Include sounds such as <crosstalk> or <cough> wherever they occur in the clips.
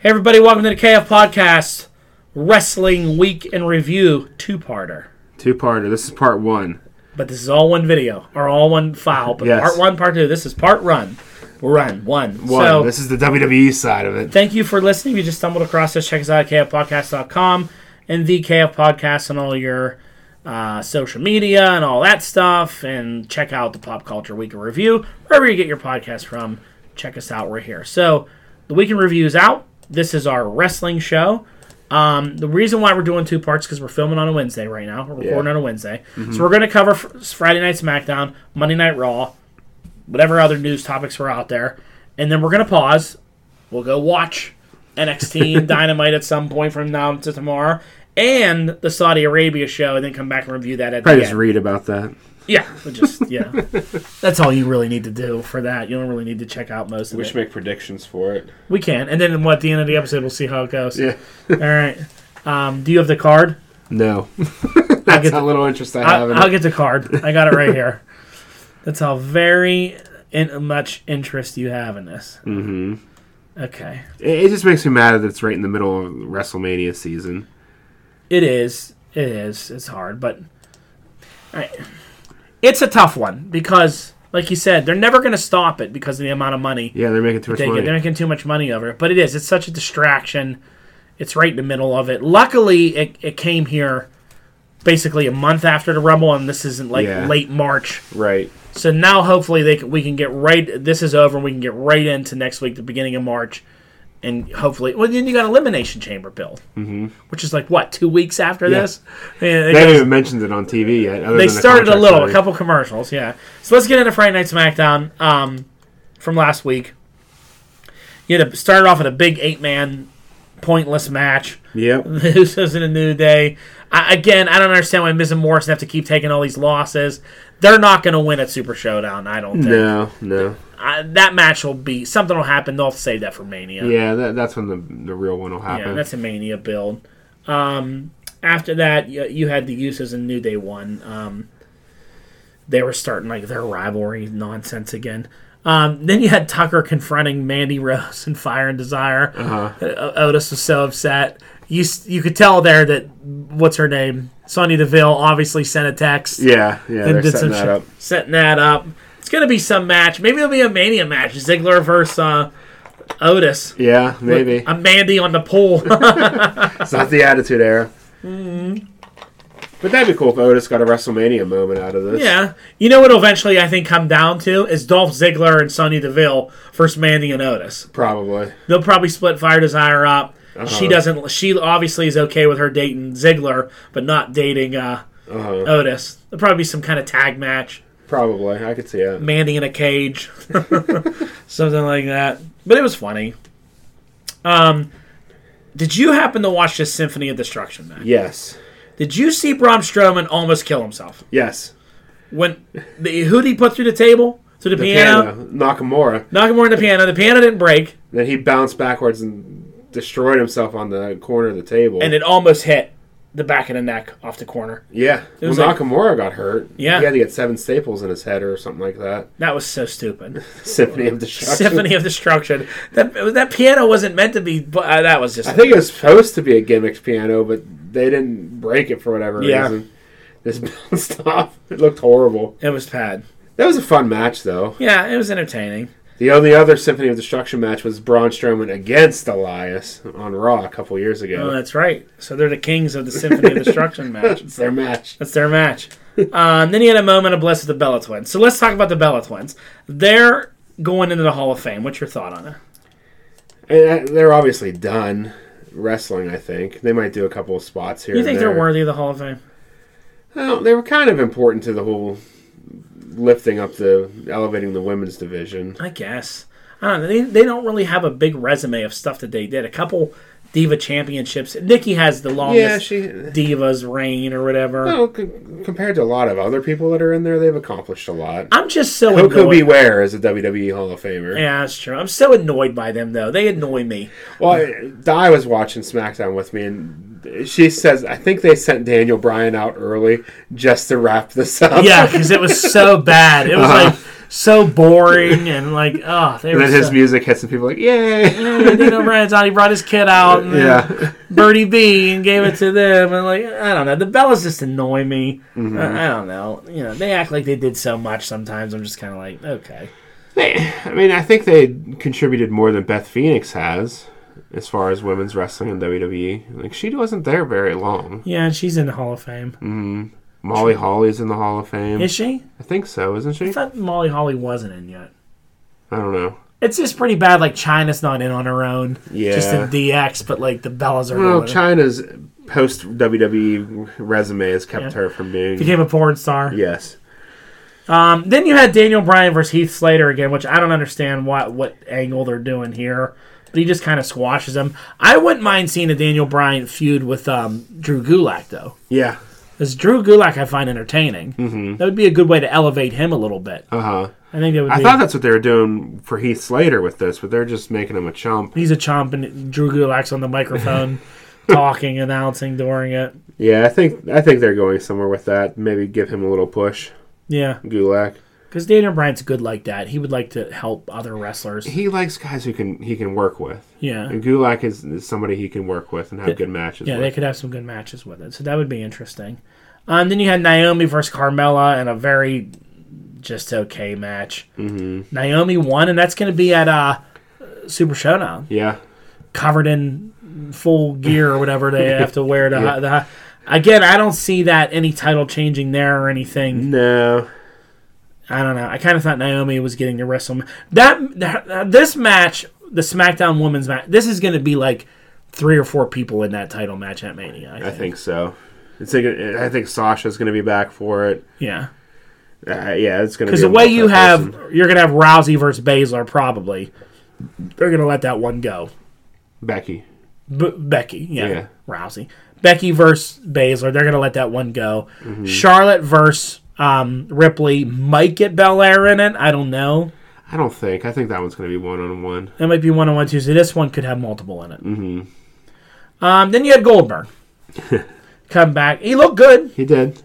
Hey, everybody, welcome to the KF Podcast Wrestling Week in Review two parter. Two parter. This is part one. But this is all one video, or all one file. But Yes. part one, part two, this is part run. Run, one. One. So, this is the WWE side of it. thank you for listening. If you just stumbled across this, check us out at kfpodcast.com and the KF Podcast on all your uh, social media and all that stuff. And check out the Pop Culture Week in Review. Wherever you get your podcast from, check us out. We're here. So, the Week in Review is out. This is our wrestling show. Um, the reason why we're doing two parts is because we're filming on a Wednesday right now. We're recording Yeah. on a Wednesday, so we're going to cover Friday Night SmackDown, Monday Night Raw, whatever other news topics were out there, and then we're going to pause. We'll go watch NXT <laughs> Dynamite at some point from now to tomorrow, and the Saudi Arabia show, and then come back and review that at Probably the just read about that. Yeah, <laughs> but just yeah, that's all you really need to do for that. You don't really need to check out most of We it. should make predictions for it. We can, and then what, at the end of the episode, we'll see how it goes. Yeah. <laughs> All right. Um, do you have the card? No. I'll <laughs> That's get how the, little interest I have I'll, in I'll it. get the card. I got it right here. That's how very in, much interest you have in this. Mm-hmm. Okay. It, it just makes me mad that it's right in the middle of WrestleMania season. It is. It is. It's hard, but all right. It's a tough one because, like you said, they're never going to stop it because of the amount of money Yeah, they're making too much they money. They're making too much money over it. But it is. It's such a distraction. It's right in the middle of it. Luckily, it, it came here basically a month after the Rumble, and this isn't like Yeah. late March. Right. So now, hopefully, they can, we can get right. This is over. and We can get right into next week, the beginning of March, and hopefully, well, then you got elimination chamber build, mm-hmm. which is like what two weeks after Yeah. this. Yeah, They haven't even mentioned it on TV yet. other they than the started a little, a couple commercials, yeah. So let's get into Friday Night SmackDown um, from last week. You had to start off with a big eight man pointless match. Yep. <laughs> This isn't a new day. I, again, I don't understand why Miz and Morrison have to keep taking all these losses. They're not going to win at Super Showdown. I don't think No, no. I, that match will be something will happen. They'll save that for Mania. Yeah, that, that's when the the real one will happen. Yeah, that's a Mania build. Um, after that, you, you had the Usos in New Day one. Um, they were starting like their rivalry nonsense again. Um, then you had Tucker confronting Mandy Rose and Fire and Desire. uh-huh. Uh, Otis was so upset. You you could tell there that what's her name, Sonya Deville, obviously sent a text Yeah, yeah, and did setting some that up. setting that up. It's gonna be some match. Maybe it'll be a Mania match. Ziggler versus uh, Otis. Yeah, maybe. A Mandy on the pole. <laughs> It's not the Attitude Era. Mm-hmm. But that'd be cool if Otis got a WrestleMania moment out of this. Yeah. You know what eventually I think come down to is Dolph Ziggler and Sonya Deville versus Mandy and Otis. Probably. They'll probably split Fire Desire up. Uh-huh. She doesn't she obviously is okay with her dating Ziggler, but not dating uh, Uh-huh. Otis. There'll probably be some kind of tag match. Probably. I could see it. Mandy in a cage. <laughs> Something like that. But it was funny. Um did you happen to watch this Symphony of Destruction match? Yes. Did you see Braun Strowman almost kill himself? Yes. When the who did he put through the table? To the, The piano? piano. Nakamura. Nakamura in the piano. The piano didn't break, Then he bounced backwards and destroyed himself on the corner of the table. and it almost hit the back of the neck off the corner. yeah. Well, was like- Nakamura got hurt. Yeah. He had to get seven staples in his head or something like that. That was so stupid. <laughs> Symphony of Destruction. Symphony of Destruction. That that piano wasn't meant to be. but, Uh, that was just. I think it was supposed to be a gimmick piano, but they didn't break it for whatever Yeah. reason. This <laughs> bounced off. It looked horrible. it was bad. That was a fun match, though. Yeah, it was entertaining. The only other Symphony of Destruction match was Braun Strowman against Elias on Raw a couple years ago. Oh, that's right. So they're the kings of the Symphony of Destruction <laughs> match. it's their match. That's their match. Um, then he had a moment of bliss with the Bella Twins. So let's talk about the Bella Twins. They're going into the Hall of Fame. What's your thought on it? And uh, they're obviously done wrestling. I think they might do a couple of spots here. You and think they're worthy of the Hall of Fame? Well, they were kind of important to the whole lifting up the elevating the women's division. I guess. I don't know. They, they don't really have a big resume of stuff that they did. A couple Diva championships. Nikki has the Yeah, longest she. Divas reign or whatever. Well, c- compared to a lot of other people that are in there, they've accomplished a lot. I'm just so Koko annoyed. B. Ware is a WWE Hall of Famer. Yeah, that's true. I'm so annoyed by them though. They annoy me. Well, I- Di was watching SmackDown with me, and she says, "I think they sent Daniel Bryan out early just to wrap this up." Yeah, because it was so <laughs> bad. It was Uh-huh. like so boring and like oh they And then his music hits and people are like, yay! Yeah, Dino Bryan's on. He brought his kid out. And Yeah. Birdie B and gave it to them. And like I don't know, the Bellas just annoy me. Mm-hmm. I, I don't know. You know, they act like they did so much. Sometimes I'm just kind of like, okay. They, I mean, I think they contributed more than Beth Phoenix has as far as women's wrestling in WWE. Like, she wasn't there very long. Yeah, and she's in the Hall of Fame. Mm. Molly Holly's in the Hall of Fame. Is she? I think so, isn't she? I thought Molly Holly wasn't in yet. I don't know. It's just pretty bad. Like Chyna's not in on her own. Yeah. Just in DX, but like the Bellas are. Well. Chyna's post WWE resume has kept Yeah. her from being. became a porn star. yes. Um, then you had Daniel Bryan versus Heath Slater again, which I don't understand what what angle they're doing here. But he just kind of squashes him. I wouldn't mind seeing a Daniel Bryan feud with um, Drew Gulak though, Yeah. because Drew Gulak I find entertaining. Mm-hmm. That would be a good way to elevate him a little bit. Uh huh. I think that would. I be, thought that's what they were doing for Heath Slater with this, but they're just making him a chump. he's a chump, and Drew Gulak's on the microphone, <laughs> talking, announcing during it. Yeah, I think I think they're going somewhere with that. Maybe give him a little push, Yeah, Gulak. Because Daniel Bryan's good like that. He would like to help other wrestlers. He likes guys who can he can work with. Yeah, And Gulak is, is somebody he can work with and have good matches Yeah, they could have some good matches with it. So that would be interesting. Um, then you had Naomi versus Carmella in a very just okay match. Mm-hmm. Naomi won, and that's going to be at uh, Super Showdown, Yeah. covered in full gear or whatever they <laughs> have to wear. To Yeah. the, again, I don't see that any title changing there or anything. No. I don't know. I kind of thought Naomi was getting the wrestle. That, that this match, the SmackDown Women's match, this is going to be like three or four people in that title match at Mania. I think. I think so. It's like, I think Sasha's going to be back for it. Yeah. Uh, yeah, it's going to be Because the way you have, you're gonna have Rousey versus Baszler probably. They're gonna let that one go. Becky. B- Becky, yeah, Yeah. Rousey. Becky versus Baszler. They're gonna let that one go. Mm-hmm. Charlotte versus um, Ripley might get Belair in it. I don't know. I don't think. I think that one's going to be one on one. That might be one on one Tuesday. This one could have multiple in it. Mm-hmm. Um, then you had Goldberg <laughs> come back. He looked good. He did.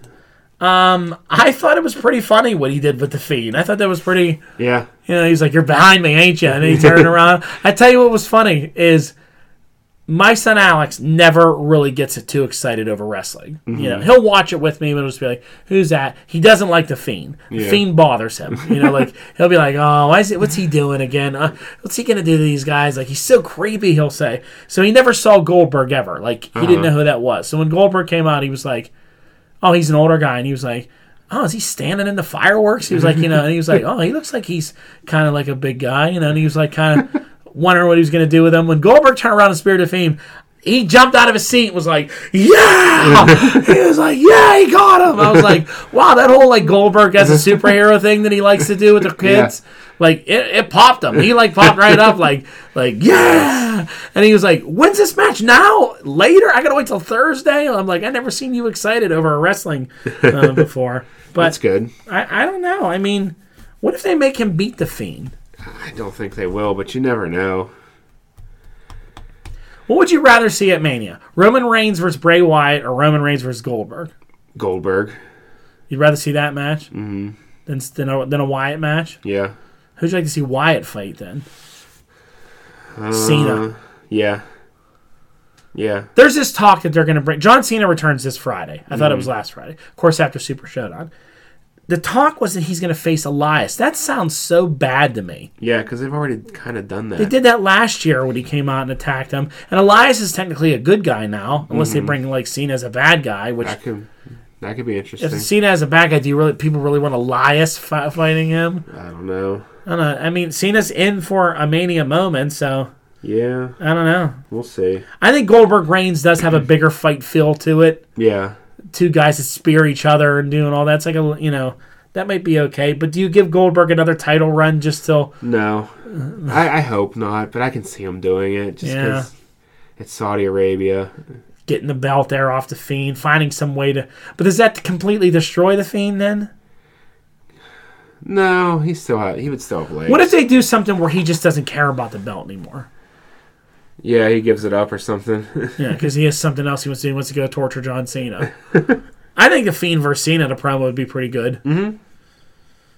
Um, I thought it was pretty funny what he did with the Fiend. I thought that was pretty. Yeah. You know, he's like, "You're behind me, ain't you?" And he <laughs> turned around. I tell you what was funny is my son Alex never really gets too excited over wrestling. You know, he'll watch it with me, but he'll just be like, "Who's that?" He doesn't like the Fiend. The Yeah. Fiend bothers him. You know, like <laughs> he'll be like, "Oh, why is it? What's he doing again? Uh, what's he gonna do to these guys? Like he's so creepy." He'll say. So he never saw Goldberg ever. Like he didn't know who that was. So when Goldberg came out, he was like, "Oh, he's an older guy," and he was like. Oh, is he standing in the fireworks? He was like, you know, and he was like, <laughs> oh, he looks like he's kind of like a big guy, you know, and he was like, kind of wondering what he was going to do with him. When Goldberg turned around in Spirit of Fame, he jumped out of his seat and was like, yeah! <laughs> he was like, yeah, he got him. I was like, wow, that whole like Goldberg as a superhero thing that he likes to do with the <laughs> kids, like it, it popped him. He like popped right up, like, like, yeah! And he was like, when's this match now? Later? I got to wait till Thursday? I'm like, i never seen you excited over a wrestling uh, <laughs> before. But That's good. I, I don't know. I mean, what if they make him beat the Fiend? I don't think they will, but you never know. What would you rather see at Mania? Roman Reigns versus Bray Wyatt or Roman Reigns versus Goldberg? Goldberg. You'd rather see that match mm-hmm. than, than, a, than a Wyatt match? Yeah. Who'd you like to see Wyatt fight then? Cena. Uh, yeah. Yeah. There's this talk that they're going to bring. John Cena returns this Friday. I thought it was last Friday. Of course, after Super Showdown. The talk was that he's going to face Elias. That sounds so bad to me. Yeah, because they've already kind of done that. They did that last year when he came out and attacked him. And Elias is technically a good guy now, unless they mm-hmm. bring like Cena as a bad guy. Which That could that could be interesting. if. Cena as a bad guy, do you really people really want Elias fi- fighting him? I don't know. I don't know. I mean, Cena's in for a mania moment, so Yeah, I don't know. we'll see. I think Goldberg Reigns does have a bigger fight feel to it. Yeah, Two guys that spear each other and doing all that's like a you know that might be okay. But do you give Goldberg another title run just till? no, I, I hope not, but I can see him doing it just Yeah. because it's Saudi Arabia. Getting the belt there off the Fiend, finding some way to. But does that completely destroy the Fiend then? No, he still ha- he would still have legs. What if they do something where he just doesn't care about the belt anymore? Yeah, he gives it up or something. <laughs> Yeah, because he has something else he wants to do. He wants to go torture John Cena. <laughs> I think the Fiend versus Cena at a promo would be pretty good. Mm-hmm.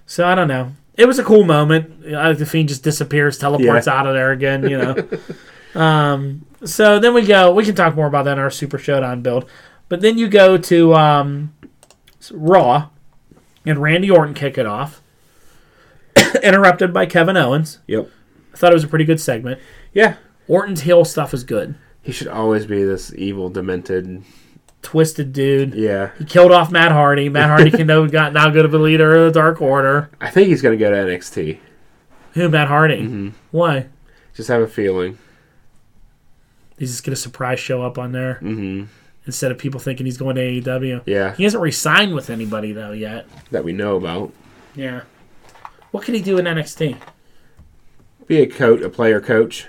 So I don't know. it was a cool moment. The fiend just disappears, teleports Yeah. out of there again. You know. <laughs> um. So then we go. We can talk more about that in our Super Showdown build. But then you go to um, Raw, and Randy Orton kick it off, <coughs> interrupted by Kevin Owens. Yep. I thought it was a pretty good segment. Yeah. Orton's heel stuff is good. He should always be this evil, demented. Twisted dude. Yeah. He killed off Matt Hardy. Matt Hardy can <laughs> now got now go to the leader of the Dark Order. I think he's going to go to NXT. Who Matt Hardy? Mm-hmm. Why? Just have a feeling. He's just gonna surprise show up on there hmm instead of people thinking he's going to AEW. Yeah. He hasn't re-signed with anybody though yet. That we know about. Yeah. What can he do in NXT? Be a coach, a player coach.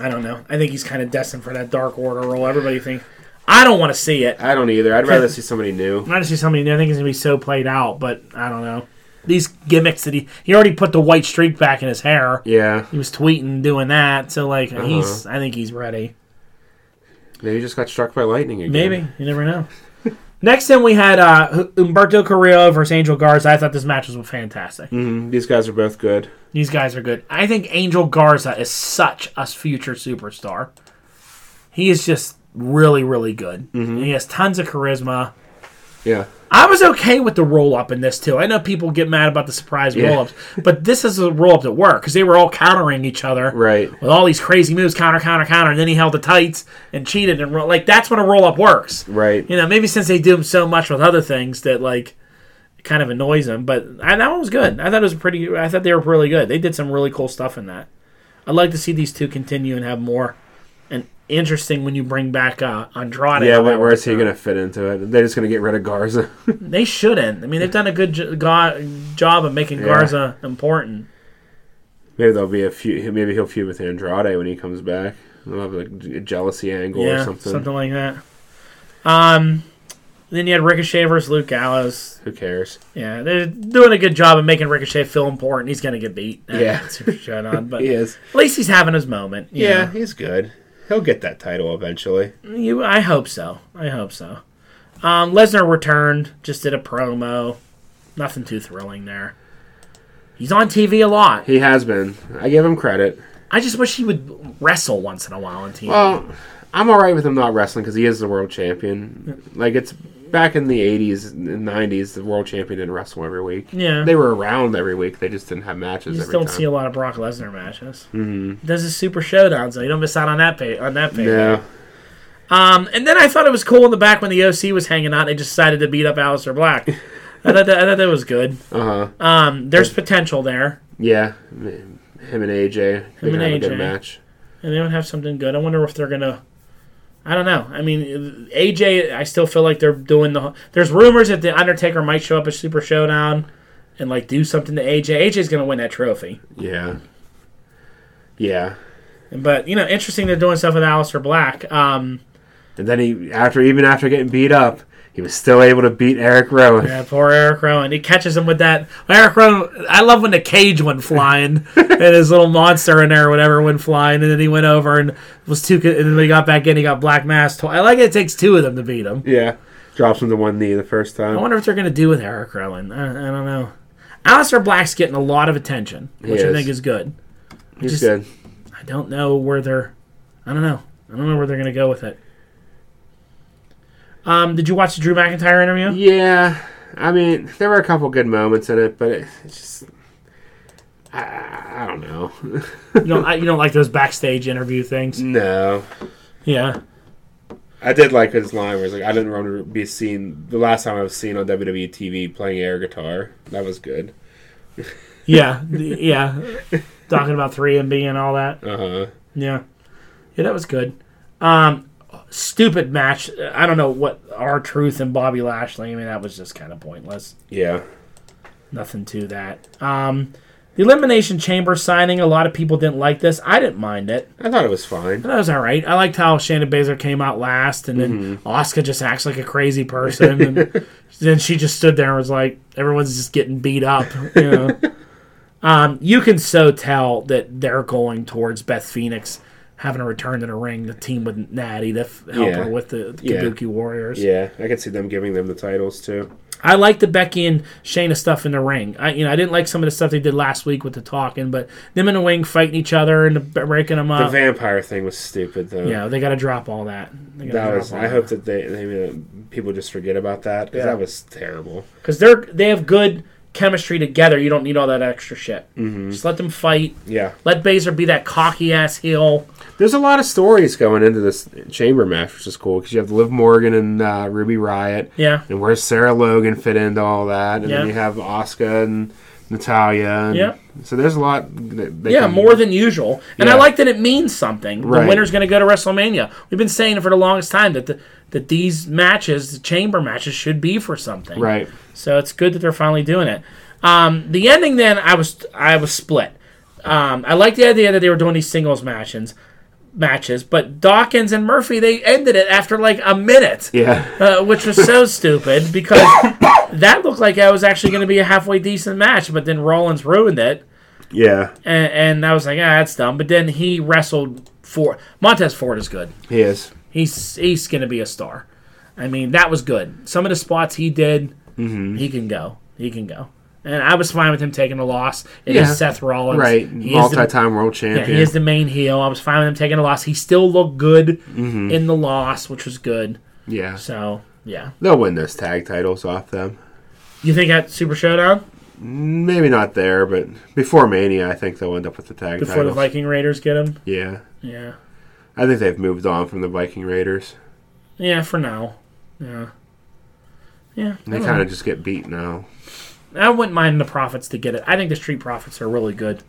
I don't know. I think he's kind of destined for that Dark Order role. Everybody thinks. I don't want to see it. I don't either. I'd rather <laughs> see somebody new. I want to see somebody new. I think it's gonna be so played out, but I don't know. These gimmicks that he he already put the white streak back in his hair. Yeah. He was tweeting doing that, so like Uh-huh. he's. I think he's ready. Maybe he just got struck by lightning again. Maybe you never know. Next, then we had uh, Humberto Carrillo versus Angel Garza. I thought this match was fantastic. hmm These guys are both good. These guys are good. I think Angel Garza is such a future superstar. He is just really, really good. He has tons of charisma. Yeah. I was okay with the roll up in this too. I know people get mad about the surprise Yeah. roll ups, but this is a roll up that worked because they were all countering each other Right. with all these crazy moves, counter, counter, counter. And then he held the tights and cheated and roll. Like that's when a roll up works. Right. You know, maybe since they do them so much with other things that like it kind of annoys them. But I, that one was good. I thought it was pretty. I thought they were really good. They did some really cool stuff in that. I'd like to see these two continue and have more. Interesting when you bring back uh, Andrade. Yeah, where, where's he going to fit into it? They're just going to get rid of Garza. <laughs> They shouldn't. I mean, they've done a good jo- go- job of making Yeah. Garza important. maybe there'll be a few. Maybe he'll feud with Andrade when he comes back. They'll have like a jealousy angle yeah, or something. like that. Um, then you had Ricochet versus Luke Gallows. Who cares? Yeah, they're doing a good job of making Ricochet feel important. He's going to get beat. Yeah. Super Showdown, <laughs> but He is. at least he's having his moment. Yeah, know. he's good. He'll get that title eventually. You, I hope so. I hope so. Um, Lesnar returned, just did a promo. Nothing too thrilling there. He's on TV a lot. He has been. I give him credit. I just wish he would wrestle once in a while on TV. Well, I'm all right with him not wrestling because he is the world champion. Like it's back in the '80s and '90s, the world champion didn't wrestle every week. yeah, They were around every week. They just didn't have matches you just don't time. see a lot of Brock Lesnar matches. Mhm. Does his Super Showdown, so you don't miss out on that pay on that pay. No. Um, and then I thought it was cool in the back when the OC was hanging out. They just decided to beat up Aleister Black. <laughs> I thought that, I thought that was good. Uh huh. Um, there's potential there. Yeah. Him and AJ. Him and a AJ. good match. and they would have something good. I wonder if they're gonna. I don't know. I mean, AJ. I still feel like they're doing the. There's rumors that the Undertaker might show up at Super Showdown, and like do something to AJ. AJ's gonna win that trophy. Yeah. Yeah. But you know, interesting they're doing stuff with Aleister Black. Um, And then he, after even after getting beat up, he was still able to beat Eric Rowan. yeah, poor Eric Rowan. He catches him with that. Eric Rowan. I love when the cage went flying <laughs> and his little monster in there or whatever went flying, and then he went over and was too. And then when he got back in, he got Black Mass. I like it. it takes two of them to beat him. Yeah. Drops him to one knee the first time. I wonder what they're going to do with Eric Rowan. I, I don't know. Aleister Black's getting a lot of attention, which I think is good. He's just- good. I don't know where they're. I don't know. I don't know where they're going to go with it. Um, did you watch the Drew McIntyre interview? Yeah. I mean, there were a couple good moments in it, but it, it's just. I, I don't know. You don't. I- You don't like those backstage interview things? no. Yeah. I did like his line where he's like, I didn't want to be seen. The last time I was seen on WWE TV playing air guitar. That was good. Yeah. <laughs> yeah. Talking about 3MB and all that. Uh huh. Yeah. Yeah, that was good. Um, stupid match. I don't know what R-Truth and Bobby Lashley. I mean, that was just kind of pointless. Yeah. Nothing to that. Um, the Elimination Chamber signing, a lot of people didn't like this. I didn't mind it. I thought it was fine. That was all right. I liked how Shayna Baszler came out last, and then Asuka just acts like a crazy person, and <laughs> then she just stood there and was like, everyone's just getting beat up. You know, <laughs> um, you can so tell that they're going towards Beth Phoenix having a return to the ring, the team with Natty to f- help Yeah. her with the, the Yeah. Kabuki Warriors. Yeah, I could see them giving them the titles too. I like the Becky and Shayna stuff in the ring. I you know I didn't like some of the stuff they did last week with the talking, but them in the ring fighting each other and the, breaking them up. The vampire thing was stupid though. yeah, they got to drop all that. That was. I hope that they, they people just forget about that because Yeah. that was terrible. because they're they have good chemistry together. You don't need all that extra shit. Mm-hmm. Just let them fight. Yeah, Let Baszler be that cocky ass heel. there's a lot of stories going into this chamber match, which is cool because you have Liv Morgan and uh, Ruby Riott, Yeah, and where's Sarah Logan fit into all that, and Yeah. then you have Asuka and Natalya. And Yeah. So there's a lot. Yeah, more than usual. And I like that it means something. The winner's going to go to WrestleMania. We've been saying it for the longest time that the, that these matches, the chamber matches, should be for something. Right. So it's good that they're finally doing it. Um, the ending, then, I was I was split. Um, I like the idea that they were doing these singles matches, matches, but Dawkins and Murphy they ended it after like a minute, Yeah. uh, which was so <laughs> stupid because that looked like it was actually going to be a halfway decent match, but then Rollins ruined it, Yeah. and, and I was like, ah, that's dumb. But then he wrestled for Montez Ford is good. He is. He's he's going to be a star. I mean, that was good. Some of the spots he did, Mm-hmm. he can go. He can go. And I was fine with him taking a loss. It is Yeah. Seth Rollins. Right. He Multi-time world yeah, champion. he is the main heel. I was fine with him taking a loss. He still looked good Mm-hmm. in the loss, which was good. yeah. So, yeah. They'll win those tag titles off them. You think at Super Showdown? Maybe not there, but before Mania, I think they'll end up with the tag titles. Before titles. the Viking Raiders get them. yeah. Yeah. I think they've moved on from the Viking Raiders. Yeah, for now. Yeah. Yeah. They kind of just get beat now. I wouldn't mind the Profits to get it. I think the Street Profits are really good.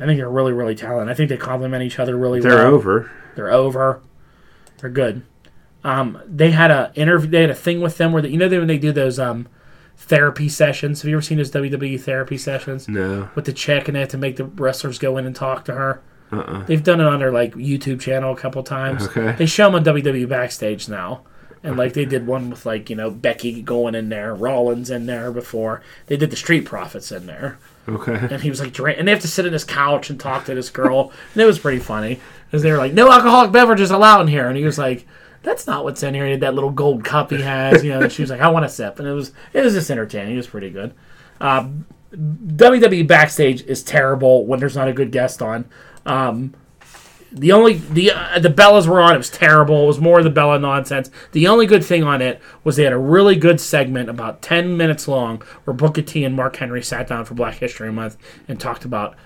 I think they're really, really talented. I think they complement each other really well. They're over. They're over. They're good. Um, they had a interview. They had a thing with them where they, you know they, when they do those um, therapy sessions. Have you ever seen those WWE therapy sessions No. with the chick and they have to make the wrestlers go in and talk to her? Uh-uh. They've done it on their like YouTube channel a couple times. Okay. They show them on WWE backstage now. And like they did one with like you know Becky going in there, Rollins in there before. They did the Street Profits in there, Okay. and he was like, drink, and they have to sit in his couch and talk to this girl, and it was pretty funny because they were like, no alcoholic beverages allowed in here, and he was like, that's not what's in here. He had that little gold cup he has, you know. And she was like, I want a sip, and it was it was just entertaining. It was pretty good. Uh, WWE backstage is terrible when there's not a good guest on. Um, the only the uh, the Bellas were on. It was terrible. It was more of the Bella nonsense. The only good thing on it was they had a really good segment about ten minutes long where Booker T and Mark Henry sat down for Black History Month and talked about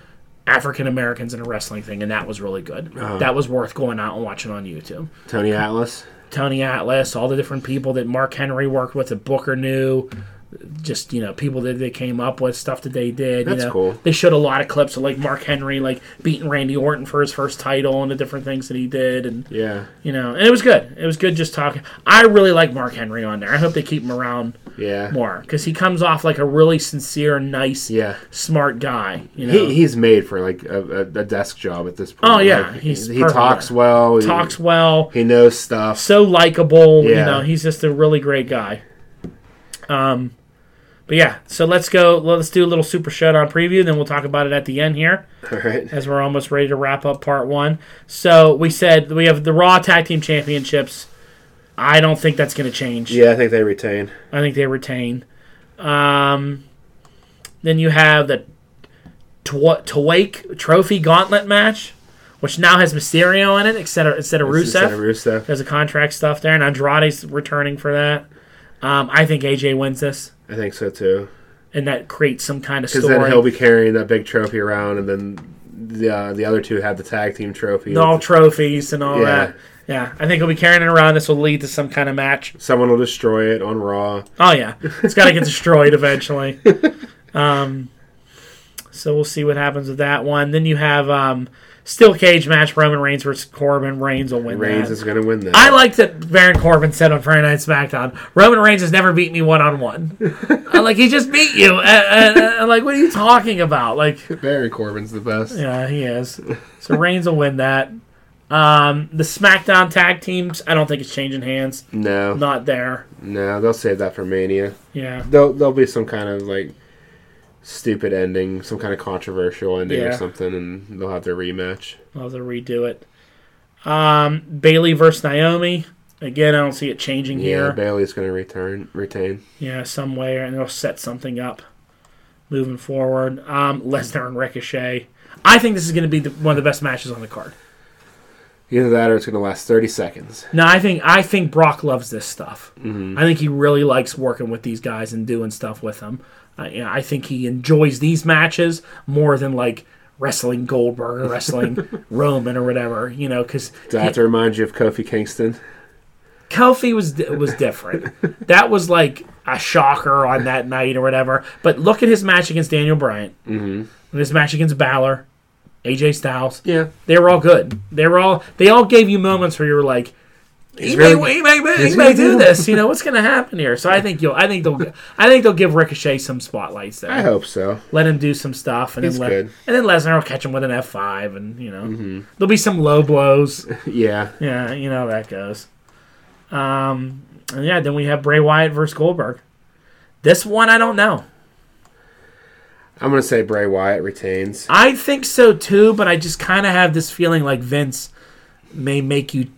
African Americans in a wrestling thing, and that was really good. That was worth going out and watching on YouTube. Tony Atlas. Tony Atlas, all the different people that Mark Henry worked with, that Booker knew, just you know people that they came up with, stuff that they did. That's you know. cool. They showed a lot of clips of like Mark Henry like beating Randy Orton for his first title and the different things that he did, and Yeah. you know, and it was good. It was good just talking. I really like Mark Henry on there. I hope they keep him around Yeah. more because he comes off like a really sincere, nice, Yeah. smart guy. You know, He, he's made for like a, a, desk job at this point. Oh, yeah. Like, He's he perfect. talks well. he- talks well. He knows stuff. so likable. You Yeah. know, he's just a really great guy. Um, but yeah, so let's go. Let's do a little Super Showdown preview, then we'll talk about it at the end here, All right. as we're almost ready to wrap up part one. So we said we have the Raw Tag Team Championships. I don't think that's going to change. Yeah, I think they retain. I think they retain. Um, then you have the Tw- Tuwaiq Trophy Gauntlet match, which now has Mysterio in it instead of instead of Rusev. Instead of Rusev. There's a contract stuff there, and Andrade's returning for that. Um, I think AJ wins this, I think so too. and that creates some kind of Because then he'll be carrying that big trophy around, and then the uh, the other two have the tag team trophy. all trophies and all Yeah. that. Yeah, I think he'll be carrying it around. This will lead to some kind of match. Someone will destroy it on Raw. Oh yeah, it's got to get destroyed eventually. <laughs> Um, so we'll see what happens with that one. Then you have um, steel cage match: Roman Reigns versus Corbin. Reigns will win Reigns that. is going to win that. I like that Baron Corbin said on Friday Night SmackDown, Roman Reigns has never beat me one on one. I'm like, he just beat you. And, and- and, like, what are you talking about? Like, Baron Corbin's the best. yeah, he is. So Reigns will win that. Um, the SmackDown tag teams, I don't think it's changing hands. No, Not there. no, they'll save that for Mania. Yeah. There'll there'll be some kind of like stupid ending, some kind of controversial ending or something, and they'll have their rematch. I'll have to redo it. Um, Bayley versus Naomi Again, I don't see it changing Yeah, here. Bayley's going to return retain. Yeah, some way, and they'll set something up moving forward. Um, Lesnar and Ricochet. I think this is going to be the, one of the best matches on the card. Either that or it's going to last 30 seconds. No, I think I think Brock loves this stuff. I think he really likes working with these guys and doing stuff with them. Uh, yeah, I think he enjoys these matches more than like wrestling Goldberg or wrestling <laughs> Roman or whatever. You know, because Does that have to remind you of Kofi Kingston? Kofi was was different. <laughs> that was like a shocker on that night or whatever. But look at his match against Daniel Bryan. Mm-hmm. And his match against Balor, AJ Styles. Yeah. They were all good. They were all. They all gave you moments where you were like, he really- may, he may, he he's may do this. You know what's going to happen here? So I think you'll. I think they'll. I think they'll give Ricochet some spotlights there. I hope so. Let him do some stuff, and He's then let, good. and then Lesnar will catch him with an F five, and you know there'll be some low blows. <laughs> Yeah. Yeah, you know how that goes. Um, and yeah, then we have Bray Wyatt versus Goldberg. This one, I don't know. I'm going to say Bray Wyatt retains. I think so too, but I just kind of have this feeling like Vince may make you.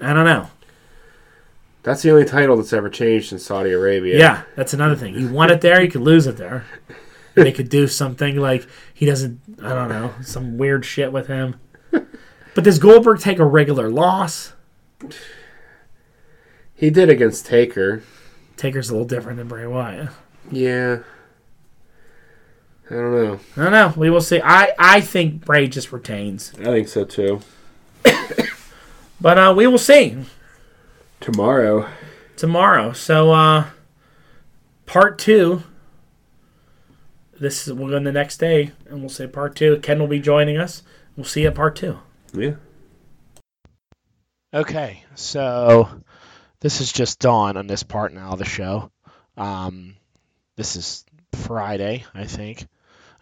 I don't know. That's the only title that's ever changed in Saudi Arabia. Yeah, that's another thing. You want it there, you could lose it there. And they could do something like he doesn't. I don't know some weird shit with him. But does Goldberg take a regular loss? He did against Taker. Taker's a little different than Bray Wyatt. Yeah. I don't know. I don't know. We will see. I I think Bray just retains, I think so too. But uh, we will see. Tomorrow. tomorrow. So uh part two. This is we'll go in the next day and we'll say part two. Ken will be joining us. We'll see you at part two. Yeah. Okay, so this is just dawn on this part now of the show. Um, this is Friday, I think.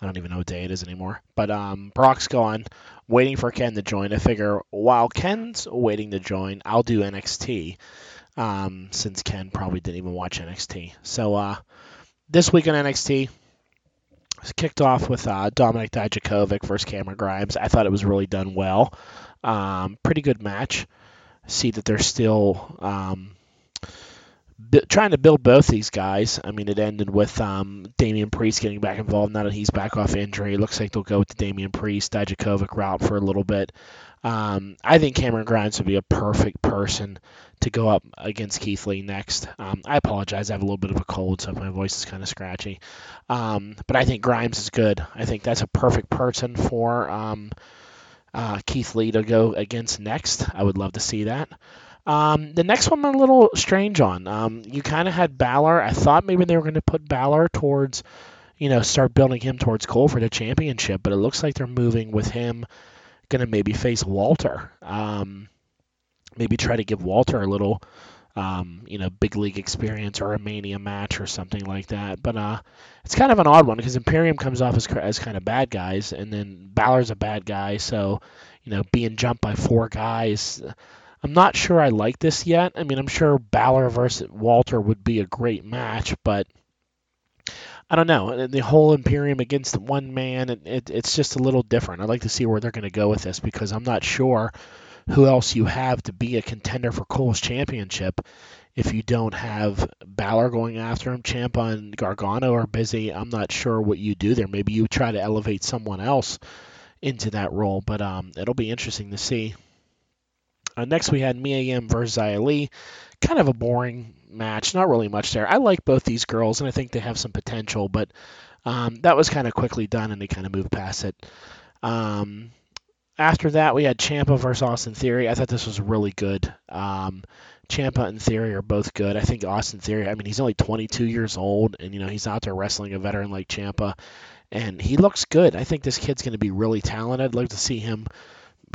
I don't even know what day it is anymore. But um, Brock's gone, waiting for Ken to join. I figure while Ken's waiting to join, I'll do NXT. Um, since Ken probably didn't even watch NXT. So uh, this week on NXT, kicked off with uh, Dominik Dijakovic versus Cameron Grimes. I thought it was really done well. Um, pretty good match. See that they're still um, bi- trying to build both these guys. I mean, it ended with um, Damian Priest getting back involved now that he's back off injury. It looks like they'll go with the Damian Priest, Dijakovic route for a little bit. Um, I think Cameron Grimes would be a perfect person to go up against Keith Lee next. Um, I apologize. I have a little bit of a cold, so my voice is kind of scratchy. Um, but I think Grimes is good. I think that's a perfect person for um, uh, Keith Lee to go against next. I would love to see that. Um, the next one I'm a little strange on. Um, you kind of had Balor. I thought maybe they were going to put Balor towards, you know, start building him towards Cole for the championship, but it looks like they're moving with him, going to maybe face Walter. Um, maybe try to give Walter a little, um, you know, big league experience or a Mania match or something like that. But uh, it's kind of an odd one because Imperium comes off as, as kind of bad guys, and then Balor's a bad guy, so you know, being jumped by four guys. I'm not sure I like this yet. I mean, I'm sure Balor versus Walter would be a great match, but I don't know. The whole Imperium against one man, it, it, it's just a little different. I'd like to see where they're going to go with this because I'm not sure who else you have to be a contender for Cole's championship if you don't have Balor going after him. Ciampa and Gargano are busy. I'm not sure what you do there. Maybe you try to elevate someone else into that role, but um, it'll be interesting to see. Uh, next, we had Mia Yim versus Xia Li. Kind of a boring match. Not really much there. I like both these girls, and I think they have some potential, but um, that was kind of quickly done, and they kind of moved past it. Um, after that, we had Ciampa versus Austin Theory. I thought this was really good. Um, Ciampa and Theory are both good. I think Austin Theory. I mean, he's only 22 years old, and you know he's out there wrestling a veteran like Ciampa, and he looks good. I think this kid's going to be really talented. I'd like to see him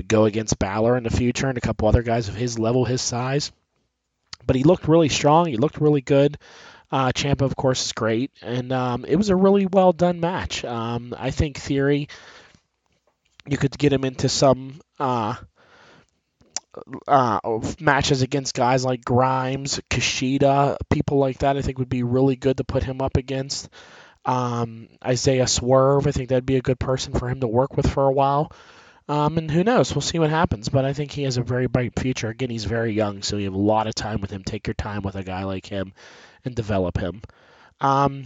go against Balor in the future and a couple other guys of his level, his size. But he looked really strong. He looked really good. Uh, Ciampa, of course, is great, and um, it was a really well done match. Um, I think Theory, you could get him into some uh, uh, matches against guys like Grimes, Kushida, people like that. I think would be really good to put him up against. Um, Isaiah Swerve, I think that'd be a good person for him to work with for a while. Um, and who knows? We'll see what happens. But I think he has a very bright future. Again, he's very young, so you have a lot of time with him. Take your time with a guy like him and develop him. Um,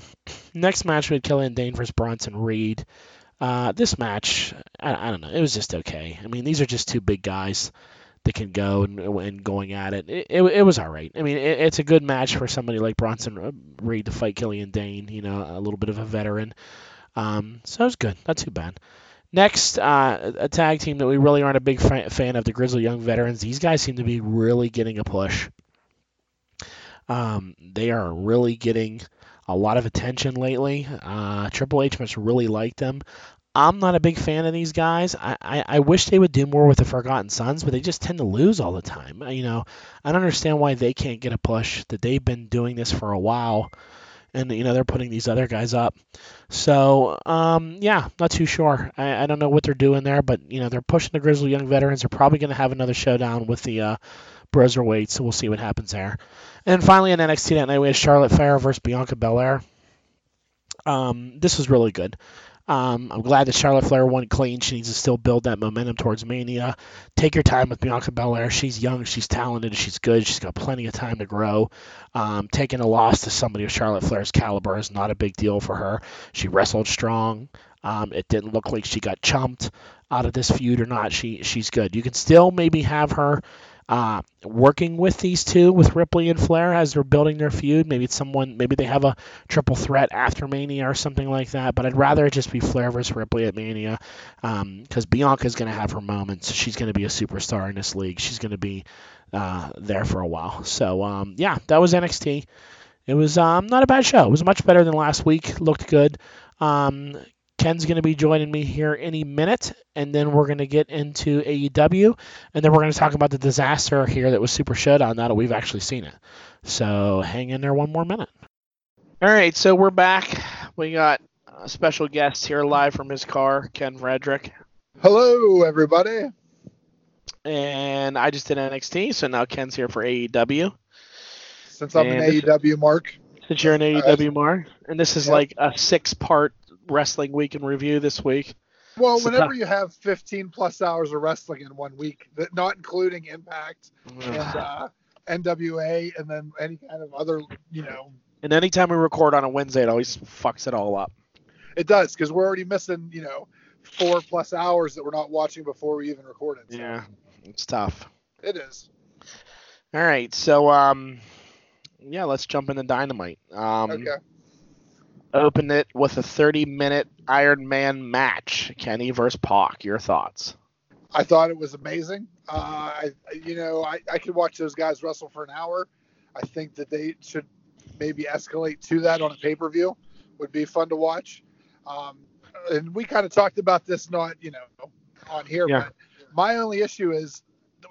next match we had Killian Dain versus Bronson Reed. Uh, this match, I, I, don't know, it was just okay. I mean, these are just two big guys that can go and, and going at it. It, it, it was all right. I mean, it, it's a good match for somebody like Bronson Reed to fight Killian Dain. You know, a little bit of a veteran. Um, so it was good. Not too bad. Next, uh, a tag team that we really aren't a big fan of, the Grizzly Young Veterans. These guys seem to be really getting a push. Um, they are really getting a lot of attention lately. Uh, Triple H must really like them. I'm not a big fan of these guys. I, I, I, wish they would do more with the Forgotten Sons, but they just tend to lose all the time. You know, I don't understand why they can't get a push. That they've been doing this for a while, and you know they're putting these other guys up. So um, yeah, not too sure. I, I don't know what they're doing there, but you know they're pushing the Grizzly Young Veterans. They're probably going to have another showdown with the uh, Broserweight, so we'll see what happens there. And finally, in NXT that night, we had Charlotte Flair versus Bianca Belair. Um, this was really good. Um, I'm glad that Charlotte Flair won clean. She needs to still build that momentum towards Mania. Take your time with Bianca Belair. She's young, she's talented, she's good. She's got plenty of time to grow. Um, taking a loss to somebody of Charlotte Flair's caliber is not a big deal for her. She wrestled strong. Um, it didn't look like she got chumped out of this feud or not. She she's good. You can still maybe have her uh, working with these two, with Ripley and Flair, as they're building their feud. Maybe it's someone, maybe they have a triple threat after Mania or something like that. But I'd rather it just be Flair versus Ripley at Mania, because um, Bianca's going to have her moments. She's going to be a superstar in this league. She's going to be uh, there for a while. So um, yeah, that was NXT. It was um, not a bad show. It was much better than last week. Looked good. Um, Ken's going to be joining me here any minute, and then we're going to get into AEW, and then we're going to talk about the disaster here that was Super Showdown now that we've actually seen it. So hang in there one more minute. All right, so we're back. We got a special guest here live from his car, Ken Frederick. Hello, everybody. And I just did NXT, so now Ken's here for AEW. Since I'm and an AEW mark. Since you're an AEW mark, and this is like a six-part wrestling week in review this week. Well, so, whenever you have 15 plus hours of wrestling in one week, that not including Impact and uh, NWA, and then any kind of other, you know. And anytime we record on a Wednesday, it always fucks it all up. It does because we're already missing, you know, four plus hours that we're not watching before we even recorded. So. Yeah, it's tough. It is. All right, so um, yeah, let's jump into Dynamite. Um, okay opened it with a 30 minute Iron Man match. Kenny versus Pac. Your thoughts? I thought it was amazing. Uh, I, you know, I, I could watch those guys wrestle for an hour. I think that they should maybe escalate to that on a pay per view. Would be fun to watch. Um, and we kind of talked about this, not you know, on here, yeah. but my only issue is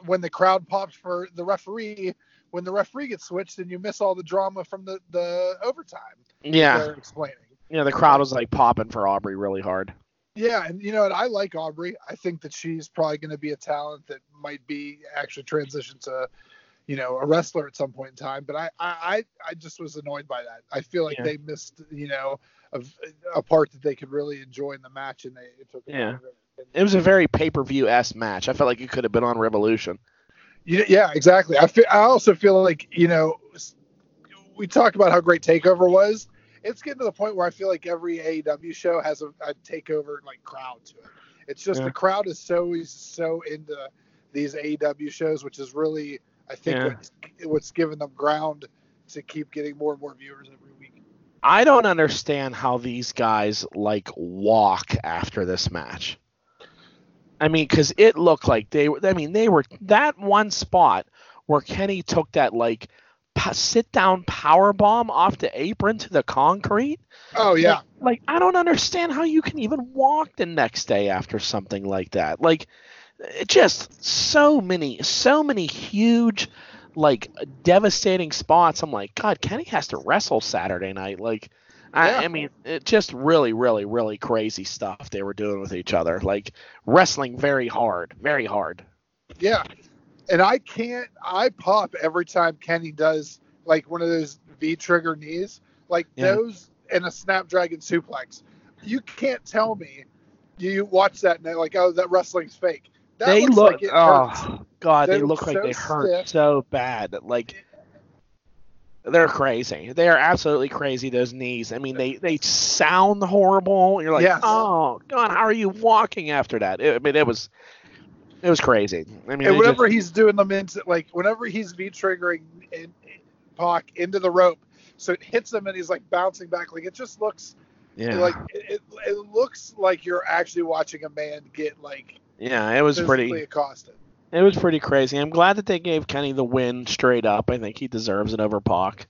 when the crowd pops for the referee. When the referee gets switched, and you miss all the drama from the the overtime yeah. they're explaining. Yeah, the crowd was like popping for Aubrey really hard. Yeah, and you know what? I like Aubrey. I think that she's probably going to be a talent that might be actually transition to, you know, a wrestler at some point in time. But I, I, I just was annoyed by that. I feel like yeah. they missed, you know, a, a, part that they could really enjoy in the match, and they it took. Yeah, it was a very pay per view s match. I felt like it could have been on Revolution. Yeah, exactly. I feel, I also feel like you know we talked about how great Takeover was. It's getting to the point where I feel like every AEW show has a, a takeover like crowd to it. It's just yeah. the crowd is so so into these AEW shows, which is really I think yeah. what's, what's given them ground to keep getting more and more viewers every week. I don't understand how these guys like walk after this match. I mean, because it looked like they were. I mean, they were that one spot where Kenny took that like sit down power bomb off the apron to the concrete. Oh yeah. Like, like, I don't understand how you can even walk the next day after something like that. Like it just so many so many huge like devastating spots. I'm like, God, Kenny has to wrestle Saturday night. Like I, I mean, it just really, really, really crazy stuff they were doing with each other. Like wrestling very hard, very hard. Yeah and I can't. I pop every time Kenny does like one of those V trigger knees, like yeah. those and a Snapdragon suplex. You can't tell me you watch that and they're like, oh, that wrestling's fake. That they look. like it oh, hurts. oh God, they, They look look like so they hurt stiff. so bad. Like they're crazy. They are absolutely crazy. Those knees. I mean, they they sound horrible. You're like, Yes. oh God, how are you walking after that? It- I mean, it was it was crazy. I mean, and whenever just- he's doing them into like whenever he's V triggering in, Pac into the rope, so it hits him and he's like bouncing back. Like it just looks yeah, like it, it, it looks like you're actually watching a man get like yeah, it was pretty. accosted. It was pretty crazy. I'm glad that they gave Kenny the win straight up. I think he deserves it over Pac.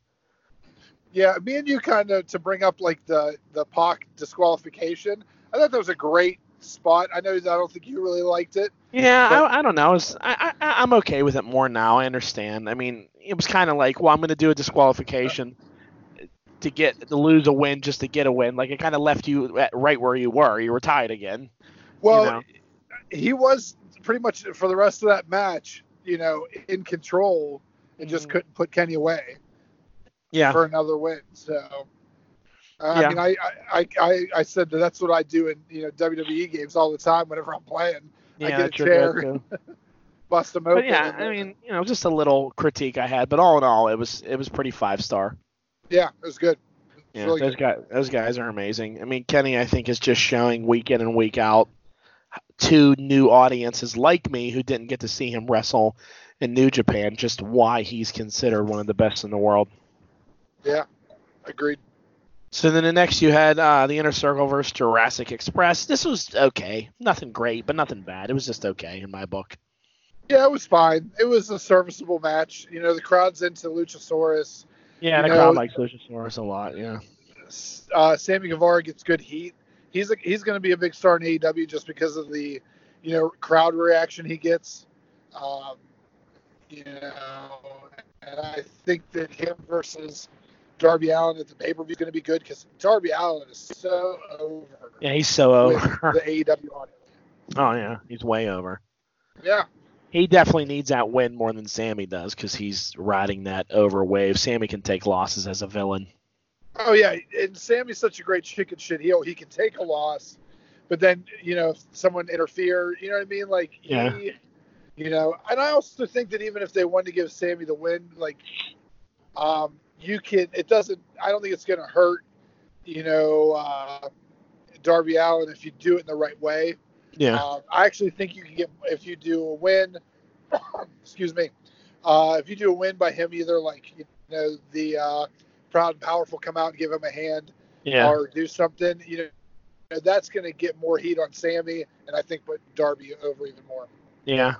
Yeah, me and you kind of to bring up like the the Pac disqualification. I thought that was a great spot. I know I don't think you really liked it. Yeah, But- I, I don't know. It's, I, I, I'm okay with it more now. I understand. I mean, it was kind of like, well, I'm going to do a disqualification to get to lose a win just to get a win. Like it kind of left you at right where you were. You were tied again. Well, know? he was pretty much for the rest of that match, you know, in control and just Mhm. couldn't put Kenny away Yeah. for another win. So, uh, Yeah. I mean, I, I, I, I said that that's what I do in you know WWE games all the time whenever I'm playing. yeah, get a chair. go-to. <laughs> Bust them open. But yeah, I mean, you know, just a little critique I had, but all in all, it was it was pretty five star. yeah, it was good. Yeah, really those good. guys, those guys are amazing. I mean, Kenny, I think is just showing week in and week out to new audiences like me who didn't get to see him wrestle in New Japan, just why he's considered one of the best in the world. Yeah, agreed. So then the next you had uh, the Inner Circle versus Jurassic Express. This was okay, nothing great, but nothing bad. It was just okay in my book. Yeah, it was fine. It was a serviceable match. You know, the crowd's into Luchasaurus. Yeah, You the know- crowd likes Luchasaurus a lot. Yeah. uh, Sammy Guevara gets good heat. He's a, he's going to be a big star in AEW just because of the you know crowd reaction he gets. Um, you know, and I think that him versus Darby Allin at the pay per view is going to be good because Darby Allin is so over Yeah, he's so over. the AEW audience. oh yeah, he's way over. Yeah, He definitely needs that win more than Sammy does because he's riding that over wave. Sammy can take losses as a villain. Oh yeah, and Sammy's such a great chicken shit heel. He can take a loss, but then you know if someone interfere, you know what I mean? Like Yeah. he, you know, and I also think that even if they wanted to give Sammy the win, like, um, you can. It doesn't. I don't think it's going to hurt, you know, uh, Darby Allin if you do it in the right way. Yeah. Um, I actually think you can get if you do a win. <coughs> excuse me. Uh, if you do a win by him, either like you know the uh, proud and powerful come out and give him a hand, Yeah. or do something, you know, that's going to get more heat on Sammy, and I think put Darby over even more. Yeah.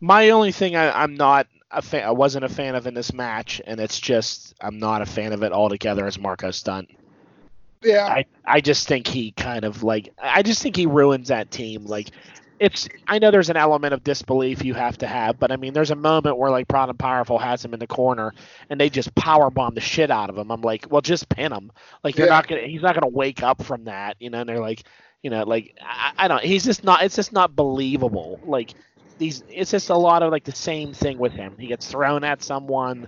My only thing I, I'm not a fan, I wasn't a fan of in this match, and it's just I'm not a fan of it altogether. Is Marco Stunt? Yeah, I I just think he kind of like I just think he ruins that team. Like it's I know there's an element of disbelief you have to have, but I mean there's a moment where like Proud and Powerful has him in the corner and they just power bomb the shit out of him. I'm like, well, just pin him. Like you're Yeah. not gonna he's not gonna wake up from that, you know. And they're like, you know, like I, I don't. He's just not. It's just not believable. Like these, it's just a lot of like the same thing with him. He gets thrown at someone.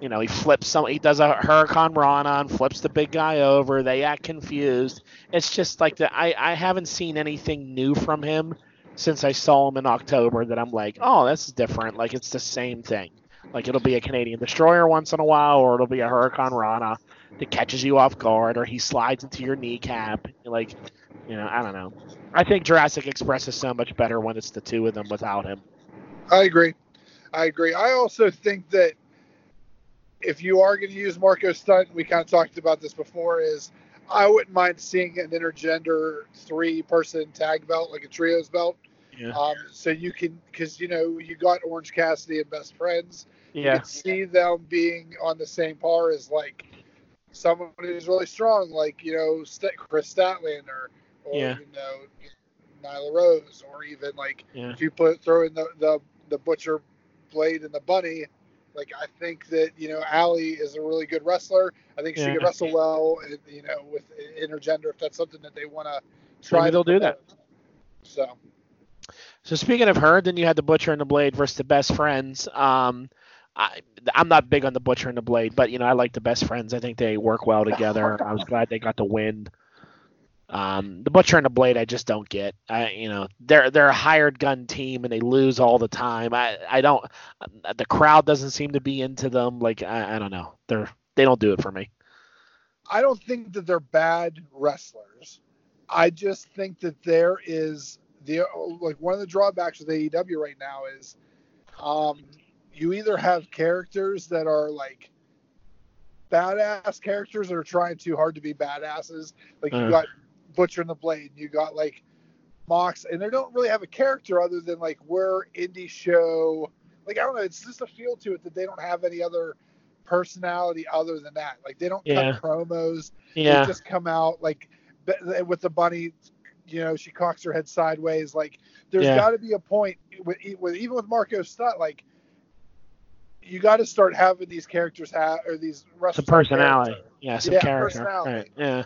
You know, he flips some. He does a hurricanrana and flips the big guy over. They act confused. It's just like the. I I haven't seen anything new from him since I saw him in October that I'm like, oh, this is different. Like it's the same thing. Like it'll be a Canadian destroyer once in a while, or it'll be a hurricanrana that catches you off guard, or he slides into your kneecap. Like, you know, I don't know. I think Jurassic Express is so much better when it's the two of them without him. I agree. I agree. I also think that if you are going to use Marco Stunt, we kind of talked about this before, is I wouldn't mind seeing an intergender three person tag belt, like a trios belt. Yeah. Um, so you can, because you know you got Orange Cassidy and Best Friends. You Yeah. can see them being on the same par as like someone who's really strong, like you know St- Kris Statlander or Yeah. you know Nyla Rose, or even like Yeah. if you put throw in the the, the butcher blade and the bunny. Like I think that you know Allie is a really good wrestler. I think she Yeah. could wrestle well, you know, with intergender if that's something that they want to try. Maybe they'll do that. So So speaking of her, then you had the Butcher and the Blade versus the Best Friends. Um, I, I'm not big on the Butcher and the Blade, but you know I like the Best Friends. I think they work well together. I was glad they got the win. Um, the Butcher and the Blade, I just don't get. I, you know, they're they're a hired gun team and they lose all the time. I, I don't. The crowd doesn't seem to be into them. Like I, I don't know. They're they don't do it for me. I don't think that they're bad wrestlers. I just think that there is the like one of the drawbacks with AEW right now is um, you either have characters that are like badass characters that are trying too hard to be badasses. Like you Uh. got Butcher and the Blade, and you got like Mox, and they don't really have a character other than like we're indie show. Like I don't know, it's just a feel to it that they don't have any other personality other than that. Like they don't Yeah. cut promos. Yeah. They just come out like with the bunny. You know, she cocks her head sideways. Like there's Yeah. got to be a point with, with even with Marco Stunt. Like you got to start having these characters have or these wrestlers some personality. character. Yeah, some Yeah, character. personality. Right. Yeah.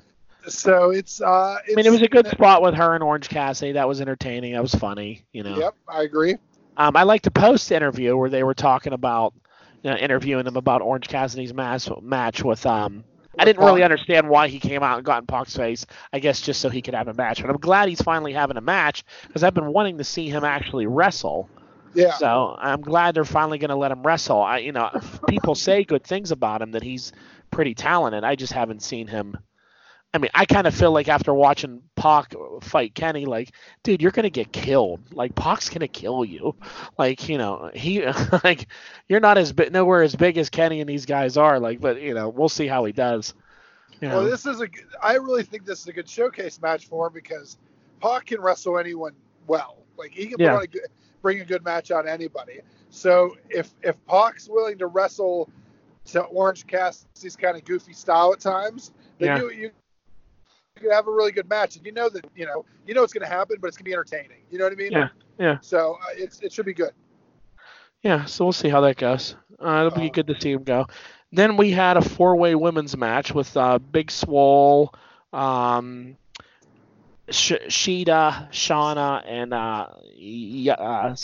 So it's. uh I mean, it was a good spot with her and Orange Cassidy. That was entertaining. That was funny. You know. Yep, I agree. Um, I liked the post interview where they were talking about, you know, interviewing him about Orange Cassidy's match match with um. I didn't really understand why he came out and got in Pac's face. I guess just so he could have a match. But I'm glad he's finally having a match because I've been wanting to see him actually wrestle. Yeah. So I'm glad they're finally going to let him wrestle. I, you know, people say good things about him that he's pretty talented. I just haven't seen him. I mean, I kind of feel like after watching Pac fight Kenny, like, dude, you're gonna get killed. Like, Pac's gonna kill you. Like, you know, he, <laughs> like, you're not as big, nowhere as big as Kenny and these guys are. Like, but you know, we'll see how he does. You Well, know? this is a. I really think this is a good showcase match for him because Pac can wrestle anyone well. Like he can Yeah. on a good, bring a good match on anybody. So if if Pac's willing to wrestle to Orange Cassidy's kind of goofy style at times, then Yeah. you you could have a really good match, and you know that you know you know it's going to happen, but it's going to be entertaining. You know what I mean? Yeah, yeah. So uh, it's it should be good. Yeah, so we'll see how that goes. Uh, it'll be Uh, good to see him go. Then we had a four-way women's match with uh, Big Swole, um, Sh- Shida, Shauna, and uh, y- uh,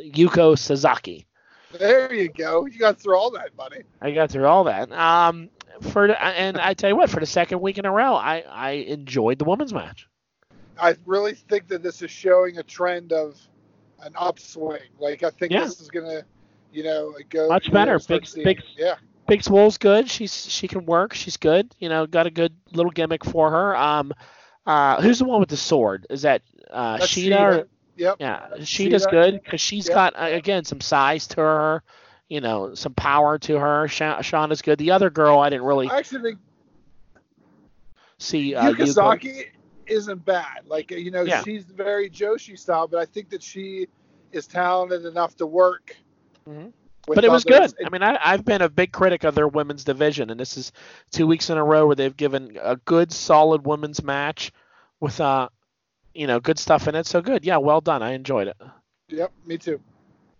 Yuko Sasaki. There you go. You got through all that, buddy. I got through all that. Um, for and I tell you what, for the second week in a row, I, I enjoyed the women's match. I really think that this is showing a trend of an upswing. Like I think Yeah. this is gonna, you know, go Much better. Big- seeing- big- yeah, Big Swole's good. She's she can work. She's good. You know, got a good little gimmick for her. Um, uh, who's the one with the sword? Is that uh, Shida? Shida. Or, Yep. yeah, Shida's Shida. good because she's Yep. got uh, again some size to her. You know, some power to her. Sha- Shauna's good. The other girl, I didn't really I actually think see. Uh, Yukazaki isn't bad. Like you know, Yeah. she's very Joshi style, but I think that she is talented enough to work. Mhm. but it was good. others. I mean, I, I've been a big critic of their women's division, and this is two weeks in a row where they've given a good, solid women's match with, uh, you know, good stuff in it. So good, yeah, well done. I enjoyed it. Yep, me too.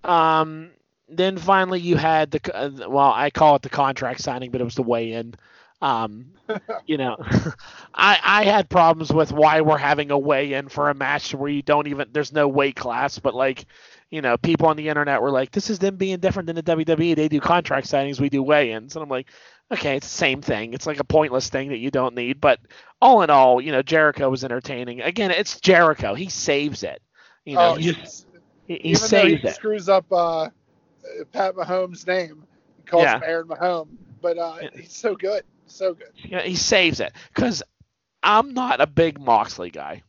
Um, then finally you had the, uh, well, I call it the contract signing, but it was the weigh-in. Um, <laughs> you know, <laughs> I I had problems with why we're having a weigh-in for a match where you don't even there's no weight class, but like, you know, people on the internet were like, this is them being different than the WWE. They do contract signings, we do weigh-ins, and I'm like, okay, it's the same thing. It's like a pointless thing that you don't need. But all in all, you know, Jericho was entertaining. Again, it's Jericho. He saves it. You know, oh, he, he, he even though saves he it. screws up uh, Pat Mahomes' name, he calls Yeah. him Aaron Mahomes, but uh, Yeah. he's so good, so good. Yeah, he saves it because I'm not a big Moxley guy.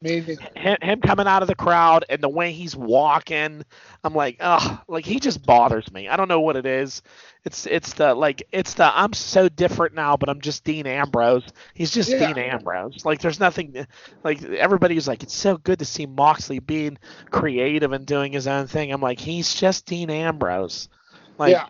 Neither. Him, him coming out of the crowd and the way he's walking, I'm like, ugh, like he just bothers me. I don't know what it is. It's it's the like it's the I'm so different now, but I'm just Dean Ambrose. He's just Yeah. Dean Ambrose. Like there's nothing like everybody's like it's so good to see Moxley being creative and doing his own thing. I'm like he's just Dean Ambrose. Like Yeah.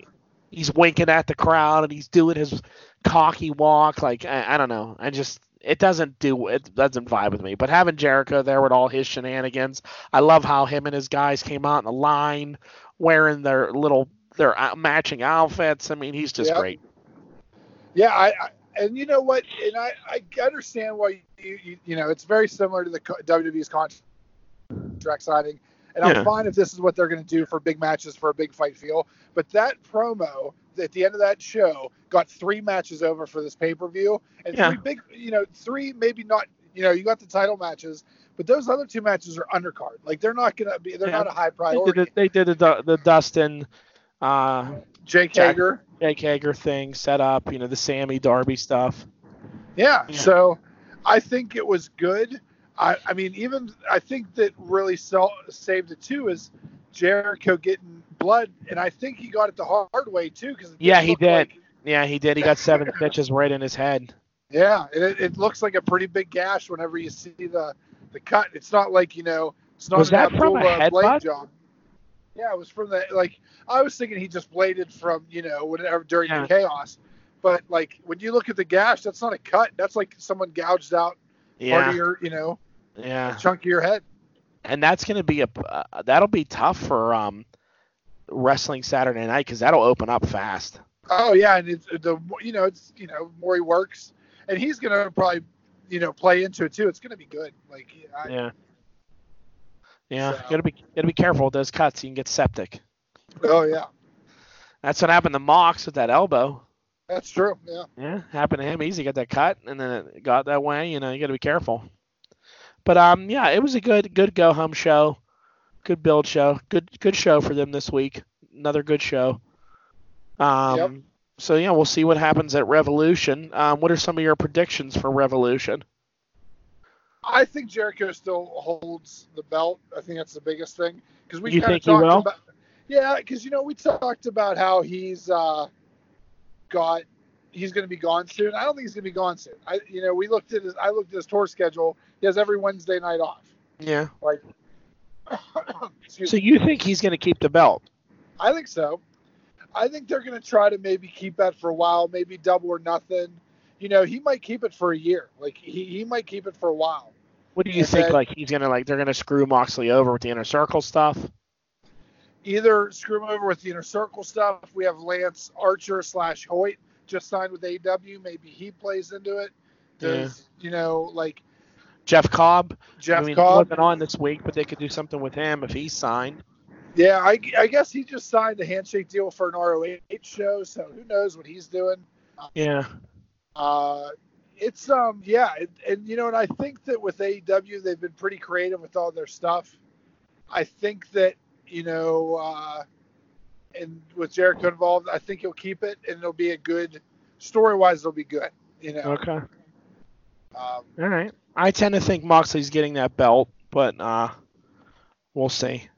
he's winking at the crowd and he's doing his cocky walk. Like I, I don't know. I just it doesn't do it doesn't vibe with me. But having Jericho there with all his shenanigans, I love how him and his guys came out in a line wearing their little their matching outfits. I mean, he's just great. Yeah, I, I and you know what, and I, I understand why you, you you know it's very similar to the WWE's contract signing, and I'm fine if this is what they're going to do for big matches for a big fight feel. But that promo at the end of that show got three matches over for this pay per view, and Yeah. three big, you know, three maybe not you know, you got the title matches, but those other two matches are undercard. Like they're not gonna be, they're Yeah. not a high They priority. did, the, they did the, Du- the Dustin, uh, Jake Jack- Hager. Jake Hager thing set up. You know the Sammy Darby stuff. Yeah. Yeah. So I think it was good. I, I mean, even I think that really sell, saved it too is Jericho getting blood, and I think he got it the hard way too because Yeah, he did. Yeah, he did. He got seven <laughs> stitches right in his head. Yeah, it, it looks like a pretty big gash whenever you see the the cut. It's not like you know, it's not Was that from a blade headbutt? job. Yeah, it was from the like I was thinking he just bladed from you know whatever during Yeah. the chaos, but like when you look at the gash, that's not a cut. That's like someone gouged out part of your you know yeah. chunk of your head. and that's going to be a uh, that'll be tough for um wrestling Saturday night because that'll open up fast. Oh yeah, and it's the you know it's you know more he works, and he's gonna probably you know play into it too. It's gonna be good. Like I, Yeah. Yeah, So- gotta be gotta be careful with those cuts. You can get septic. oh yeah, That's what happened to Mox with that elbow. that's true. Yeah. Yeah, happened to him. Easy got that cut, and then it got that way. You know, you got to be careful. But um, yeah, it was a good good go home show, good build show, good good show for them this week. Another good show. Um, Yep. so yeah, we'll see what happens at Revolution. Um, what are some of your predictions for Revolution? I think Jericho still holds the belt. I think that's the biggest thing because we You kind think of he talked will? about. Yeah, because you know we talked about how he's uh, got he's going to be gone soon. I don't think he's going to be gone soon. I you know we looked at his I looked at his tour schedule. He has every Wednesday night off. Yeah. Like, <coughs> excuse So me. you think he's going to keep the belt? I think so. I think they're going to try to maybe keep that for a while, maybe double or nothing. You know, he might keep it for a year. Like he, he might keep it for a while. What do you And think? then- like he's gonna like they're gonna screw Moxley over with the inner circle stuff? either screw him over with the inner circle stuff. We have Lance Archer slash Hoyt just signed with AW. Maybe he plays into it. Does you know like Jeff Cobb. Jeff I mean, Cobb? wasn't on this week, but they could do something with him if he's signed. Yeah, I, I guess he just signed a handshake deal for an ROH show, so who knows what he's doing. Yeah. Uh, it's um yeah, it, and you know, and I think that with AEW they've been pretty creative with all their stuff. I think that you know, uh, and with Jericho involved, I think he'll keep it, and it'll be a good story wise. It'll be good. You know, Okay. um, All right. I tend to think Moxley's getting that belt, but uh, we'll see.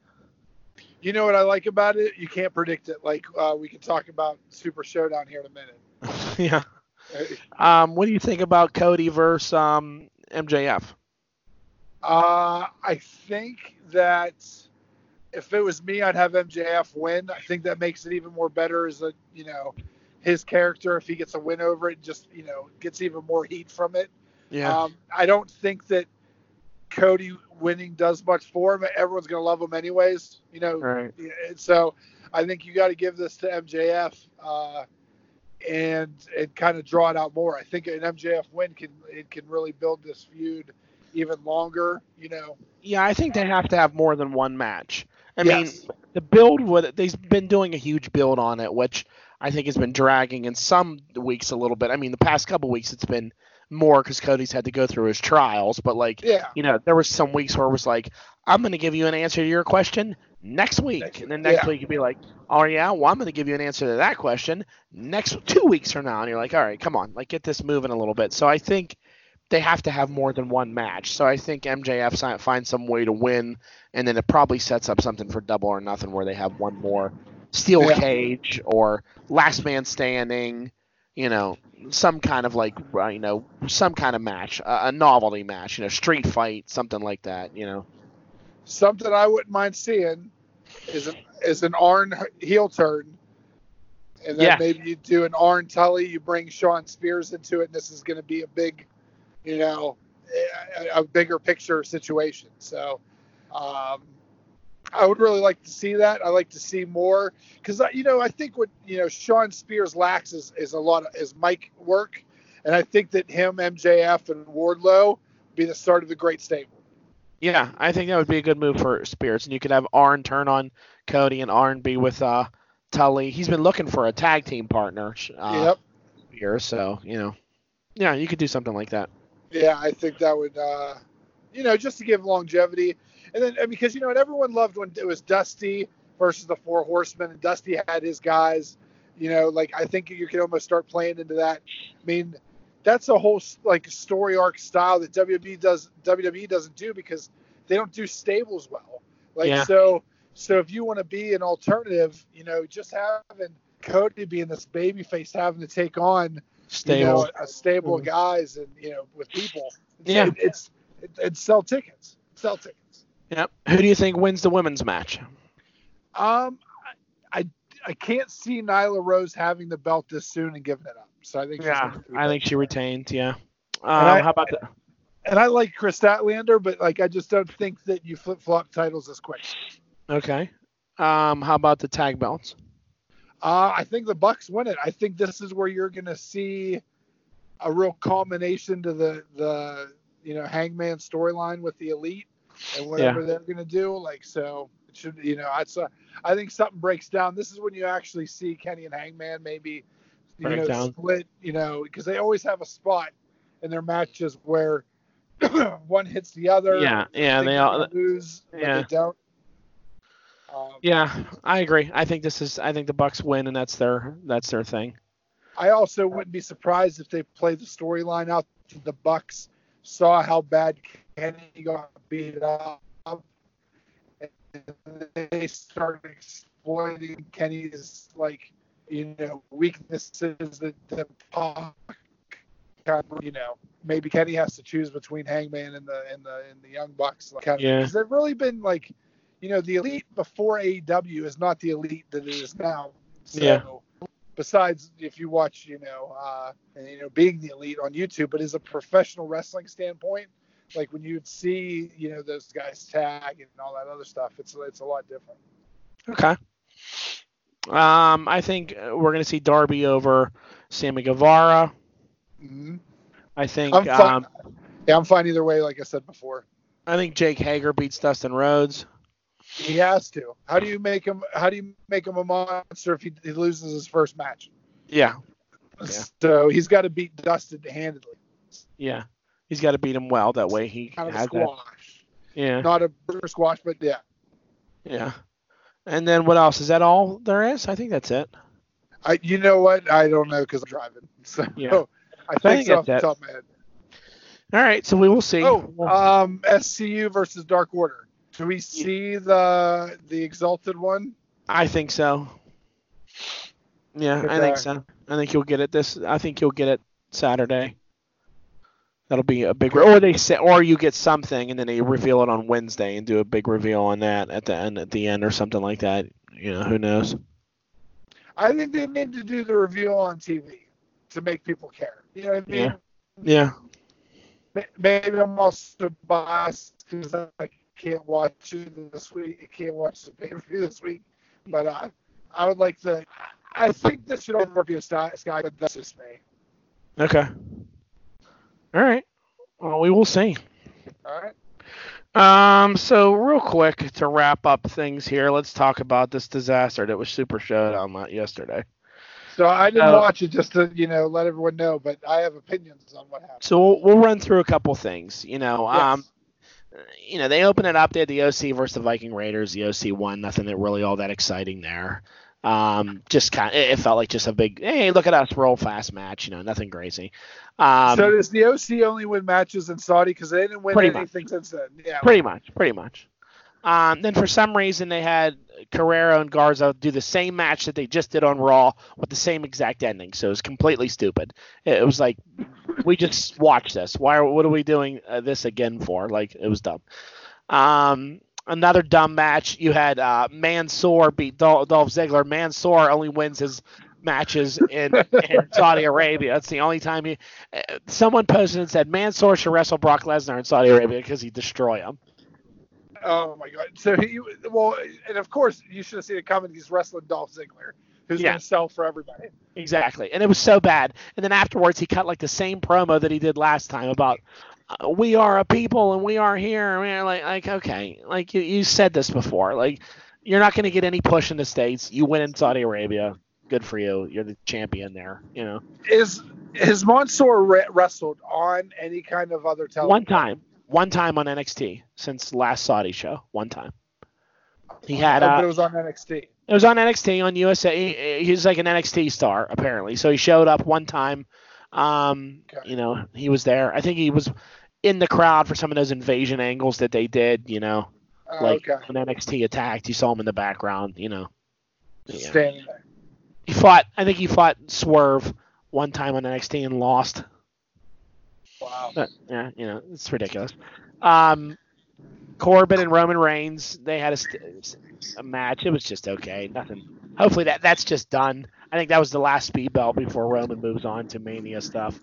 you know what I like about it? You can't predict it. Like uh, we can talk about Super Showdown here in a minute. <laughs> yeah. Um, what do you think about Cody versus um, MJF? Uh, I think that if it was me, I'd have MJF win. I think that makes it even more better as a, you know, his character. If he gets a win over it, just, you know, gets even more heat from it. Yeah. Um, I don't think that Cody winning does much for him. Everyone's going to love him anyways, you know. right. So I think you got to give this to MJF uh, and and kind of draw it out more. I think an MJF win can it can really build this feud even longer. You know. Yeah, I think they have to have more than one match. I mean, the build with they've been doing a huge build on it, which I think has been dragging in some weeks a little bit. I mean, the past couple weeks it's been more because Cody's had to go through his trials, but like Yeah. you know, there was some weeks where it was like, I'm going to give you an answer to your question next week. Next- and then next yeah. week you'd be like, oh, yeah, well, I'm going to give you an answer to that question next two weeks from now. And you're like, all right, come on, like get this moving a little bit. So I think they have to have more than one match. So I think MJF finds some way to win, and then it probably sets up something for double or nothing where they have one more steel Yeah. cage or last man standing. You know, some kind of like, uh, you know, some kind of match, a, a novelty match, you know, street fight, something like that, you know. Something I wouldn't mind seeing is an is an Arn heel turn. And then Yeah. maybe you do an Arn Tully, you bring Shawn Spears into it, and this is going to be a big, you know, a, a bigger picture situation. So, um, I would really like to see that. I like to see more because you know I think what you know Shawn Spears lacks is, is a lot of is mic work, and I think that him, MJF, and Wardlow be the start of the great stable. Yeah, I think that would be a good move for Spears, and you could have Arn turn on Cody and Arn be with uh, Tully. He's been looking for a tag team partner uh, yep. here, so you know, yeah, you could do something like that. Yeah, I think that would, uh, you know, just to give longevity, and then because you know, and everyone loved when it was Dusty versus the Four Horsemen, and Dusty had his guys. You know, like I think you can almost start playing into that. I mean, that's a whole like story arc style that WWE does WWE doesn't do because they don't do stables well. Like Yeah. so so if you want to be an alternative, you know, just having Cody being this baby face having to take on Stable. you know, a stable of guys and you know with people. It's, Yeah. it, it's it, it's sell tickets. Sell tickets. Yep. Who do you think wins the women's match? Um, I, I I can't see Nyla Rose having the belt this soon and giving it up. So I think Yeah, I think she retained. Yeah. Um, I- how about that? And I like Kris Statlander, but like I just don't think that you flip flop titles as quick. Okay. Um, how about the tag belts? Uh, I think the Bucks win it. I think this is where you're gonna see a real culmination to the the you know Hangman storyline with the Elite and whatever they're gonna do. Like so, it should you know I saw I think something breaks down. This is when you actually see Kenny and Hangman maybe you Break know down. split. You know because they always have a spot in their matches where <clears throat> one hits the other. Yeah, yeah, they they're all. lose. yeah. they don't. Um, Yeah, I agree. I think this is. I think the Bucks win, and that's their that's their thing. I also wouldn't be surprised if they play the storyline out. that The Bucks saw how bad Kenny got beat up, and they started exploiting Kenny's like you know weaknesses that the Pac, you know maybe Kenny has to choose between Hangman and the and the and the Young Bucks. Like, kind of, Yeah. because they've really been like you know the elite before AEW is not the elite that it is now. So, Yeah. besides if you watch, you know, uh, and, you know, being the elite on YouTube, but as a professional wrestling standpoint, like when you'd see, you know, those guys tag and all that other stuff, it's it's a lot different. Okay. Um, I think we're gonna see Darby over Sammy Guevara. hmm I think. I'm fine. Um, Yeah, I'm fine either way. Like I said before, I think Jake Hager beats Dustin Rhodes. He has to. How do you make him? How do you make him a monster if he, he loses his first match? Yeah. So he's got to beat Dustin handedly. yeah. He's got to beat him well. That way he Kind of has that. squash, Yeah, not a squash, but yeah. yeah. And then what else? Is that all there is? I think that's it. I, you know what? I don't know because I'm driving. <laughs> So Yeah. I I think think so off the top of my head. All right, so we will see. Oh, um, SCU versus Dark Order. Do we see the the Exalted one? I think so. Yeah, I think so. I think you'll get it this. I think you'll get it Saturday. That'll be a big, or they say, or you get something and then they reveal it on Wednesday and do a big reveal on that at the end, at the end or something like that. You know, who knows? I think they need to do the reveal on TV to make people care. You know what I mean? Yeah. Yeah, Maybe I'm also biased because I can't watch it this week. I can't watch the pay per view this week. But uh, I would like to. I think this should over be a sky, sky, but that's just me. Okay. All right. Well, we will see. All right. Um. So real quick to wrap up things here, let's talk about this disaster that was Super Showdown yesterday. So I didn't Uh, watch it just to you know let everyone know, but I have opinions on what happened. So we'll, we'll run through a couple things. You know, Yes. um, you know, they open it up. They had the OC versus the Viking Raiders. The OC won. Nothing that really all that exciting there. Um, just kind of, it felt like just a big, hey, look at us, roll fast match. You know, nothing crazy. Um, so does the OC only win matches in Saudi because they didn't win Pretty much. anything since then? Yeah. pretty much, pretty much. Um, then for some reason they had Carrillo and Garza do the same match that they just did on Raw with the same exact ending. So it was completely stupid. It, it was like we just watched this. Why? Are, what are we doing uh, this again for? Like it was dumb. Um, another dumb match. You had uh, Mansoor beat Dol- Dolph Ziggler. Mansoor only wins his matches in, in <laughs> Saudi Arabia. That's the only time he. Uh, someone posted and said Mansoor should wrestle Brock Lesnar in Saudi Arabia because he'd destroy him. Oh my god. So he well, and of course you should have seen it coming. He's wrestling Dolph Ziggler, who's Yeah. gonna sell for everybody. Exactly, and it was so bad. And then afterwards, he cut like the same promo that he did last time about uh, we are a people and we are here. And we're like, like okay, like you, you said this before. Like you're not going to get any push in the states. You win in Saudi Arabia. Good for you. You're the champion there. You know. Is Has Mansoor re- wrestled on any kind of other television? One time, one time on NXT since last Saudi show. One time. He had. Oh, Uh, but it was on NXT. It was on NXT on USA. He, he's like an NXT star apparently. So he showed up one time. Um, Okay. you know, he was there. I think he was in the crowd for some of those invasion angles that they did. You know, Oh, like okay. when NXT attacked, you saw him in the background. You know, yeah. standing there. he fought. I think he fought Swerve one time on NXT and lost. Wow. But, yeah, you know, it's ridiculous. Um, Corbin and Roman Reigns, they had a, st- a match. It was just okay. Nothing. Hopefully that that's just done. I think that was the last speed belt before Roman moves on to Mania stuff.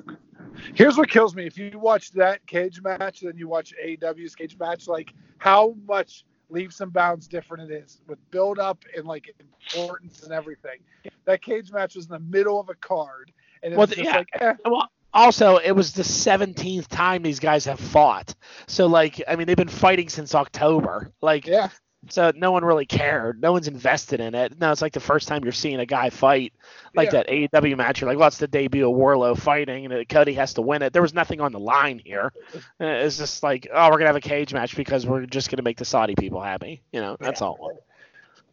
Here's what kills me: if you watch that cage match, then you watch AEW's cage match, like how much leaps and bounds different it is with build up and like importance and everything. That cage match was in the middle of a card, and it Well, was just yeah. like, eh, Well, also, it was the 17th time these guys have fought. So, like, I mean, they've been fighting since October. Like, yeah, so no one really cared. No one's invested in it. Now it's like the first time you're seeing a guy fight like Yeah. that AEW match. You're like, well, it's the debut of Wardlow fighting, and uh, Cody has to win it. There was nothing on the line here. <laughs> It's just like, oh, we're gonna have a cage match because we're just gonna make the Saudi people happy. You know, that's all.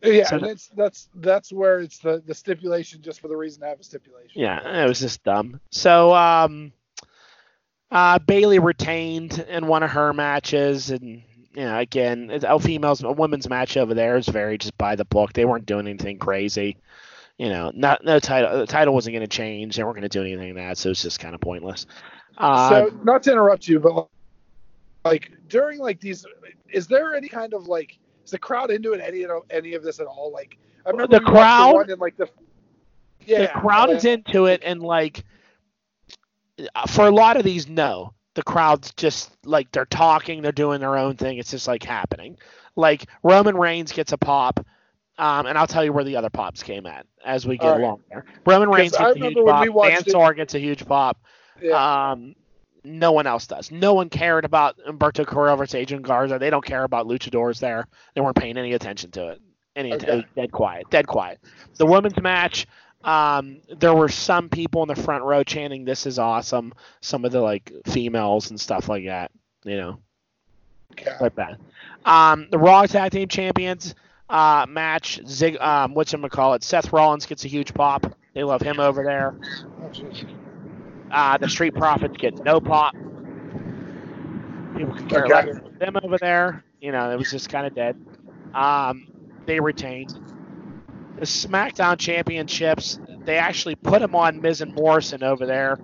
Yeah. So- it's that's that's where it's the the stipulation just for the reason to have a stipulation. Yeah, it was just dumb. So, um, uh, Bayley retained in one of her matches, and you know, again, it's a females, a women's match over there is very just by the book. They weren't doing anything crazy. You know, not no title. The title wasn't going to change. They weren't going to do anything in that, so it's just kind of pointless. Uh, so not to interrupt you, but like during like these, is there any kind of like is the crowd into it any of any of this at all? Like I remember The crowd? in like the yeah the crowd is into it, and like for a lot of these, no, the crowd's just like they're talking, they're doing their own thing. It's just like happening. Like Roman Reigns gets a pop, um, and I'll tell you where the other pops came at as we get right. along there. Roman Reigns I gets a huge when pop. we watched it- Mansoor gets a huge pop. yeah. Um, no one else does. No one cared about Humberto Carrillo versus Adrian Garza. They don't care about luchadors there. They weren't paying any attention to it. Any Okay. it dead quiet. Dead quiet. The women's match. Um, there were some people in the front row chanting, "This is awesome." Some of the like females and stuff like that. You know, Okay. like that. Um, the Raw Tag Team Champions uh, match. Zig, um, what's him call it? Seth Rollins gets a huge pop. They love him over there. Oh. Uh, the Street Profits get no pop. People could care Okay. less about them over there. You know, it was just kind of dead. Um, they retained the SmackDown Championships. They actually put them on Miz and Morrison over there,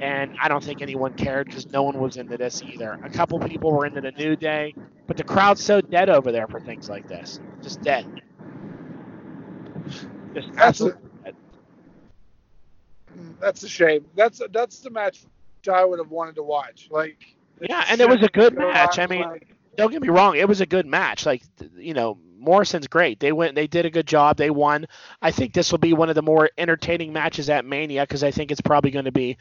and I don't think anyone cared because no one was into this either. A couple people were into the New Day, but the crowd's so dead over there for things like this. Just dead. Just absolutely. Mm. that's a shame. That's that's the match I would have wanted to watch. Like Yeah, and it was a good match. I mean, like- don't get me wrong, it was a good match. Like you know, Morrison's great. They went, they did a good job. They won. I think this will be one of the more entertaining matches at Mania because I think it's probably going to be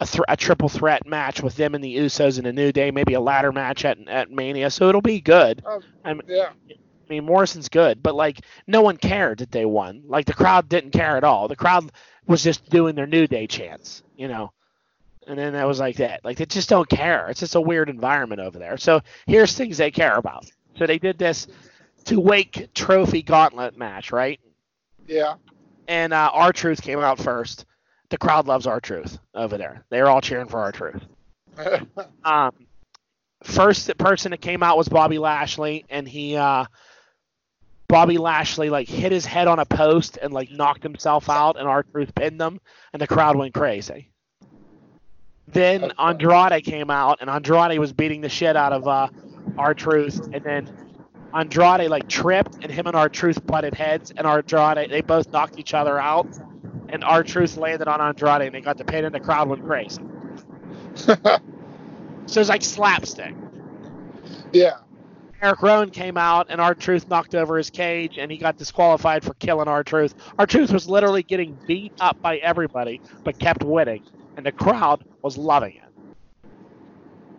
a, thr a triple threat match with them and the Usos and a New Day, maybe a ladder match at at Mania. So it'll be good. Oh, I mean, yeah. I mean, Morrison's good, but like no one cared that they won. Like the crowd didn't care at all. The crowd was just doing their New Day chants, you know. And then that was like that. Like they just don't care. It's just a weird environment over there. So here's things they care about. So they did this Tuwaiq trophy gauntlet match, right? Yeah. And uh, R-Truth came out first. The crowd loves R-Truth over there. They're all cheering for R-Truth. <laughs> Um, first person that came out was Bobby Lashley, and he uh, Bobby Lashley like hit his head on a post and like knocked himself out, and R-Truth pinned him, and the crowd went crazy. Then Andrade came out, and Andrade was beating the shit out of uh, R-Truth, and then Andrade like tripped, and him and R-Truth butted heads, and Andrade they both knocked each other out, and R-Truth landed on Andrade, and they got the pin, and the crowd went crazy. <laughs> So it's like slapstick. yeah. Eric Rowan came out and R-Truth knocked over his cage and he got disqualified for killing R-Truth. Our truth was literally getting beat up by everybody but kept winning and the crowd was loving it.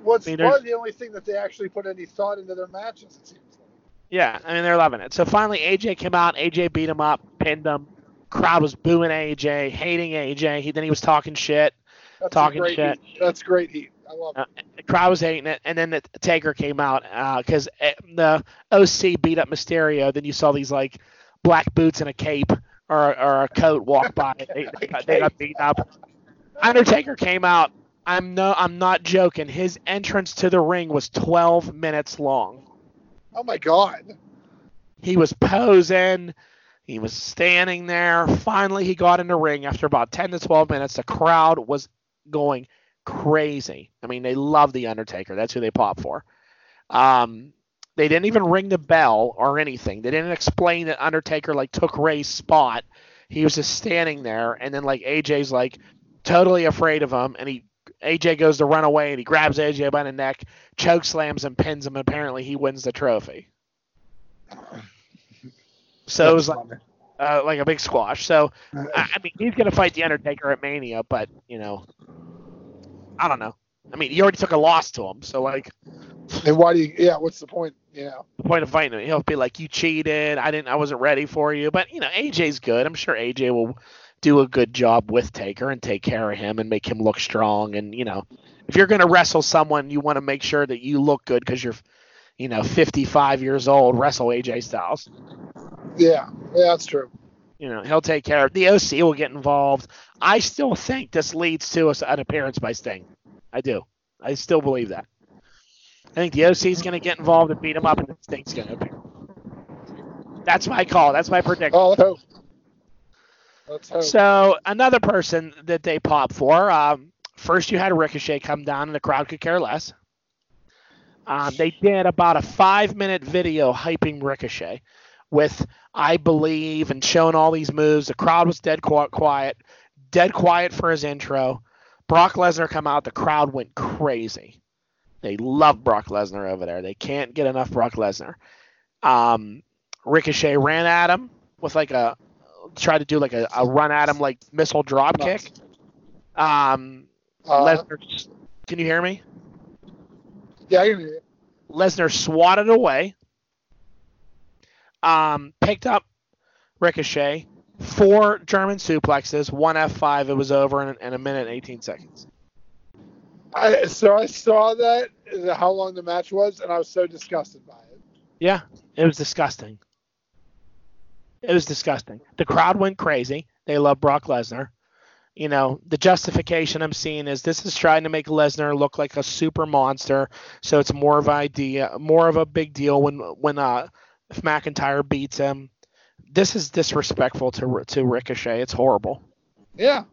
What's I mean, probably the only thing that they actually put any thought into their matches. It seems like. Yeah, I mean they're loving it. So finally AJ came out, AJ beat him up, pinned him. Crowd was booing AJ, hating AJ. He then he was talking shit. That's talking great shit. Heat. That's great heat. I love it. Uh, the crowd was hating it, and then the Taker came out because the OC beat up Mysterio. Then you saw these like black boots and a cape or, or a coat walk by. They, they, got, they got beat up. Undertaker came out. I'm no, I'm not joking. His entrance to the ring was 12 minutes long. Oh my god. He was posing. He was standing there. Finally, he got in the ring after about 10 to 12 minutes. The crowd was going crazy. I mean, they love the Undertaker. That's who they pop for. Um, they didn't even ring the bell or anything. They didn't explain that Undertaker like took Ray's spot. He was just standing there, and then like AJ's like totally afraid of him, and he AJ goes to run away, and he grabs AJ by the neck, choke slams and pins him. And apparently, he wins the trophy. So it was like uh, like a big squash. So I, I mean, he's gonna fight the Undertaker at Mania, but you know, I don't know. I mean, he already took a loss to him, so like And why do you? Yeah, what's the point? You know. the point of fighting him, he'll be like, "You cheated. I didn't. I wasn't ready for you." But you know, AJ's good. I'm sure AJ will do a good job with Taker and take care of him and make him look strong. And you know, if you're gonna wrestle someone, you want to make sure that you look good because you're, you know, 55 years old. Wrestle AJ Styles. Yeah, yeah, that's true. You know, he'll take care of it. the OC will get involved. I still think this leads to an appearance by Sting. I do. I still believe that. I think the OC is going to get involved and beat him up, and Sting's going to appear. That's my call. That's my prediction. Oh, let's hope. Let's hope. So another person that they pop for. Um, first, you had Ricochet come down, and the crowd could care less. Um, they did about a five-minute video hyping Ricochet with "I believe" and showing all these moves. The crowd was dead quiet, dead quiet for his intro. Brock Lesnar come out, the crowd went crazy. They love Brock Lesnar over there. They can't get enough Brock Lesnar. Um, Ricochet ran at him with like a tried to do like a, a run at him like missile drop kick. Um, Uh, Lesnar, can you hear me? yeah, I can hear you. Lesnar swatted away. Um, picked up Ricochet, four German suplexes, one F5. It was over in, in a minute and 18 seconds. I, so I saw that how long the match was, and I was so disgusted by it. Yeah, it was disgusting. It was disgusting. The crowd went crazy. They love Brock Lesnar. You know, the justification I'm seeing is this is trying to make Lesnar look like a super monster, so it's more of idea, more of a big deal when when uh if McIntyre beats him. This is disrespectful to to Ricochet. It's horrible. Yeah.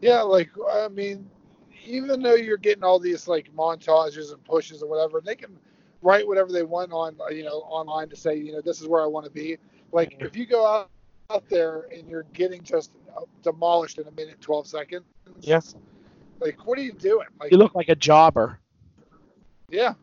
Yeah, like I mean, even though you're getting all these like montages and pushes or whatever, they can write whatever they want on uh, you know online to say you know this is where I want to be. Like if you go out out there and you're getting just uh, demolished in a minute twelve seconds. Yeah. Like what are you doing? Like You look like a jobber. yeah,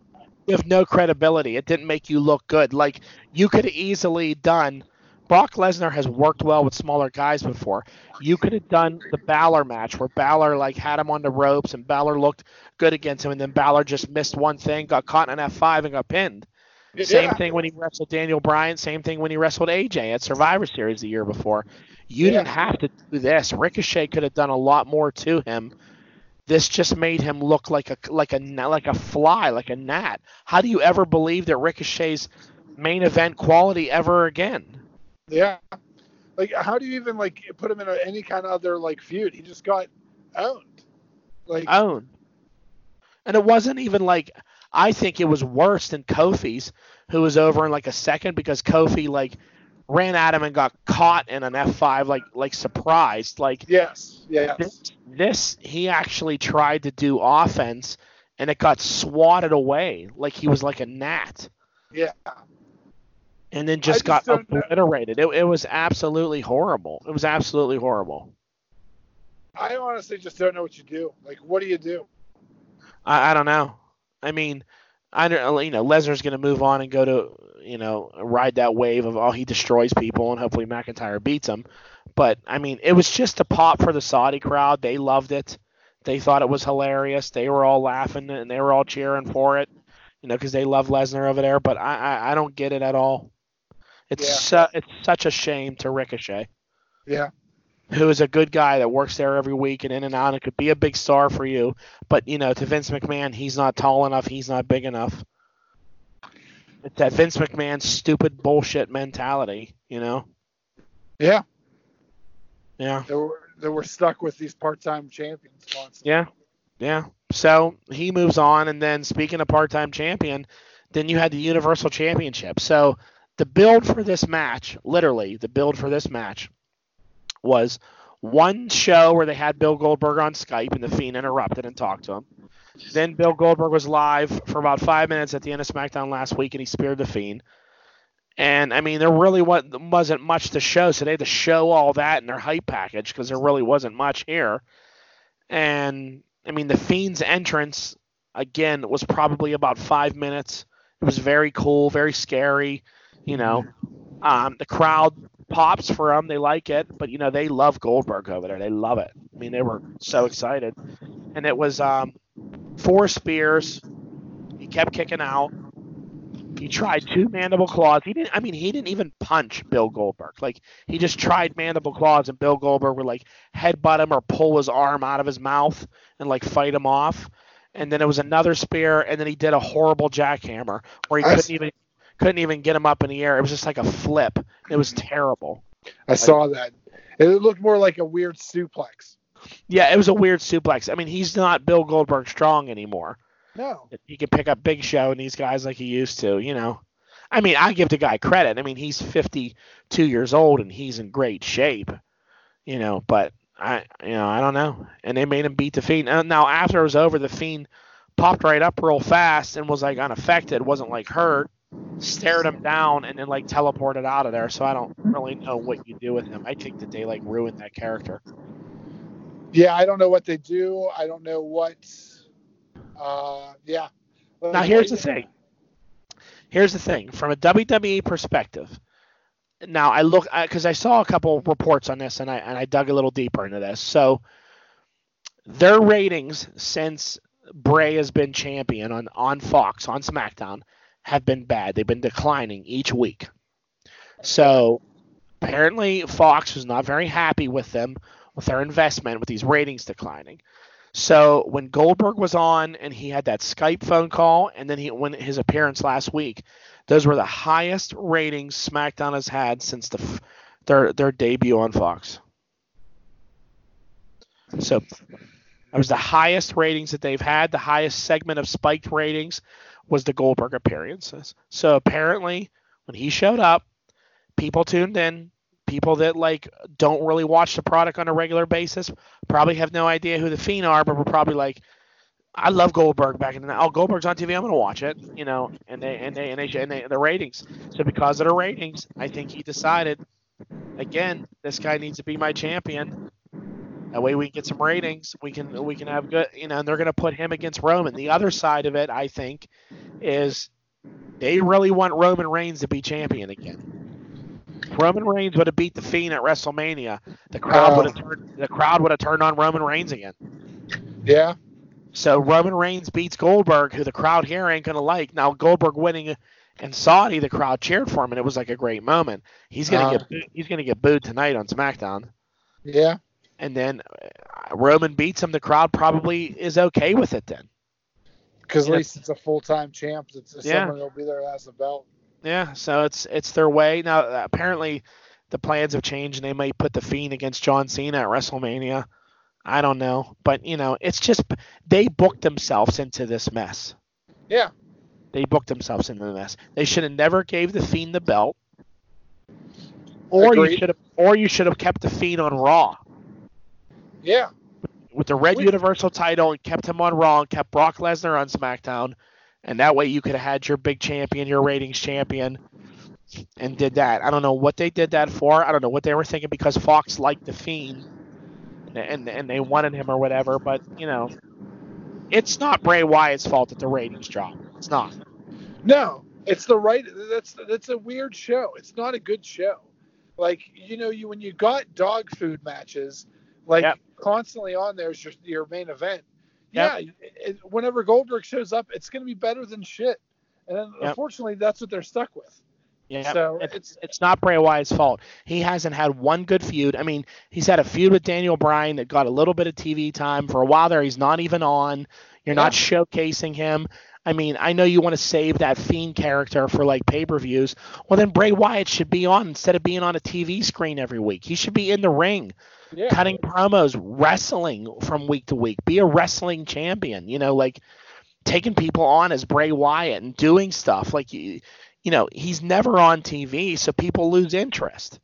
you have no credibility. It didn't make you look good. Like you could have easily done. Brock Lesnar has worked well with smaller guys before. You could have done the Balor match where Balor like had him on the ropes and Balor looked good against him, and then Balor just missed one thing, got caught in an F5 and got pinned. Same thing when he wrestled Daniel Bryan. Same thing when he wrestled AJ at Survivor Series the year before. You Yeah. didn't have to do this. Ricochet could have done a lot more to him. This just made him look like a like a like a fly, like a gnat. How do you ever believe that Ricochet's main event quality ever again? Yeah. Like, how do you even like put him in a, any kind of other like feud? He just got owned. Like, owned. And it wasn't even like I think it was worse than Kofi's, who was over in like a second because Kofi like ran at him and got caught in an F5 like like surprised. Like yes, yes, this, this he actually tried to do offense and it got swatted away like he was like a gnat yeah. and then just, just got obliterated. It, it was absolutely horrible. It was absolutely horrible. I honestly just don't know what you do. Like, what do you do? I, I don't know. I mean, I don't, you know, Lesnar's going to move on and go to, you know, ride that wave of oh he destroys people and hopefully McIntyre beats him. But I mean, it was just a pop for the Saudi crowd. They loved it. They thought it was hilarious. They were all laughing and they were all cheering for it, you know, because they love Lesnar over there. But I, I, I don't get it at all. It's Yeah. su- it's such a shame to Ricochet. Yeah. who is a good guy that works there every week and in and out and could be a big star for you. But you know, to Vince McMahon, he's not tall enough, he's not big enough. It's that Vince McMahon stupid bullshit mentality, you know. Yeah, Yeah. they were they were stuck with these part-time champions constantly. Yeah. Yeah. So he moves on, and then speaking of part-time champion, then you had the Universal Championship. So the build for this match, literally, the build for this match was one show where they had Bill Goldberg on Skype, and the Fiend interrupted and talked to him. Then Bill Goldberg was live for about five minutes at the end of SmackDown last week, and he speared the Fiend. And I mean, there really wasn't much to show, so they had to show all that in their hype package because there really wasn't much here. And I mean, the Fiend's entrance again was probably about five minutes. It was very cool, very scary. You know, um, the crowd pops for them. they like it, but you know they love Goldberg over there. They love it. I mean, they were so excited, and it was um, four spears. He kept kicking out. He tried two mandible claws. He didn't. I mean, he didn't even punch Bill Goldberg. Like he just tried mandible claws, and Bill Goldberg would like headbutt him or pull his arm out of his mouth and like fight him off. And then it was another spear, and then he did a horrible jackhammer where he I couldn't even couldn't even get him up in the air. It was just like a flip. It was terrible. I saw that. It looked more like a weird suplex. Yeah, it was a weird suplex. I mean, he's not Bill Goldberg strong anymore. No. He can pick up Big Show and these guys like he used to, you know. I mean, I give the guy credit. I mean, he's 52 years old and he's in great shape, you know. But I, you know, I don't know. And they made him beat the Fiend. And now after it was over, the Fiend popped right up real fast and was like unaffected, wasn't like hurt, stared him down, and then like teleported out of there. So I don't really know what you do with him. I think that they like ruined that character. Yeah, I don't know what they do. I don't know what. Uh, yeah. Now here's the thing. Here's the thing. From a WWE perspective, now I look because I saw a couple reports on this and I and I dug a little deeper into this. So their ratings since Bray has been champion on on Fox on SmackDown have been bad. They've been declining each week. So apparently Fox was not very happy with them with their investment with these ratings declining. So when Goldberg was on and he had that Skype phone call, and then he when his appearance last week, those were the highest ratings SmackDown has had since the their their debut on Fox. So that was the highest ratings that they've had. The highest segment of spiked ratings was the Goldberg appearances. So apparently, when he showed up, people tuned in. People that like don't really watch the product on a regular basis probably have no idea who the Fiend are, but we're probably like, I love Goldberg back in the day. oh Goldberg's on TV, I'm gonna watch it, you know, and they and they and they and they, the ratings. So because of the ratings, I think he decided, again, this guy needs to be my champion. That way we can get some ratings. We can we can have good, you know, and they're gonna put him against Roman. The other side of it, I think, is they really want Roman Reigns to be champion again. Roman Reigns would have beat the Fiend at WrestleMania. The crowd Oh. would have turned the crowd would have turned on Roman Reigns again. Yeah. So Roman Reigns beats Goldberg, who the crowd here ain't gonna like. Now Goldberg winning in Saudi, the crowd cheered for him, and it was like a great moment. He's gonna Uh. get he's gonna get booed tonight on SmackDown, Yeah. and then uh, Roman beats him. The crowd probably is okay with it then. Because at least it's a full time champ. It's Yeah. someone that'll be there that has the belt. Yeah, so it's it's their way now. Apparently, the plans have changed, and they might put the Fiend against John Cena at WrestleMania. I don't know, but you know, it's just they booked themselves into this mess. Yeah. They booked themselves into the mess. They should have never gave the Fiend the belt, or you should have, or you should have kept the Fiend on Raw Yeah. With the Red We- Universal title and kept him on Raw and kept Brock Lesnar on SmackDown, and that way you could have had your big champion, your ratings champion, and did that. I don't know what they did that for. I don't know what they were thinking because Fox liked the Fiend, and and, and they wanted him or whatever. But you know, it's not Bray Wyatt's fault that the ratings dropped. It's not. No, it's the right. That's that's a weird show. It's not a good show. Like you know, you when you got dog food matches, like Yep. Constantly on there is your your main event. Yep. Yeah, it, whenever Goldberg shows up, it's going to be better than shit. And then, Yep. unfortunately, that's what they're stuck with. Yeah, So it's, it's- it's not Bray Wyatt's fault. He hasn't had one good feud. I mean, he's had a feud with Daniel Bryan that got a little bit of TV time for a while there. He's not even on. You're not showcasing him. I mean, I know you want to save that fiend character for like pay-per-views. Well, then Bray Wyatt should be on instead of being on a TV screen every week. He should be in the ring, Yeah. cutting promos, wrestling from week to week. Be a wrestling champion. You know, like taking people on as Bray Wyatt and doing stuff like you you know, he's never on TV, so people lose interest.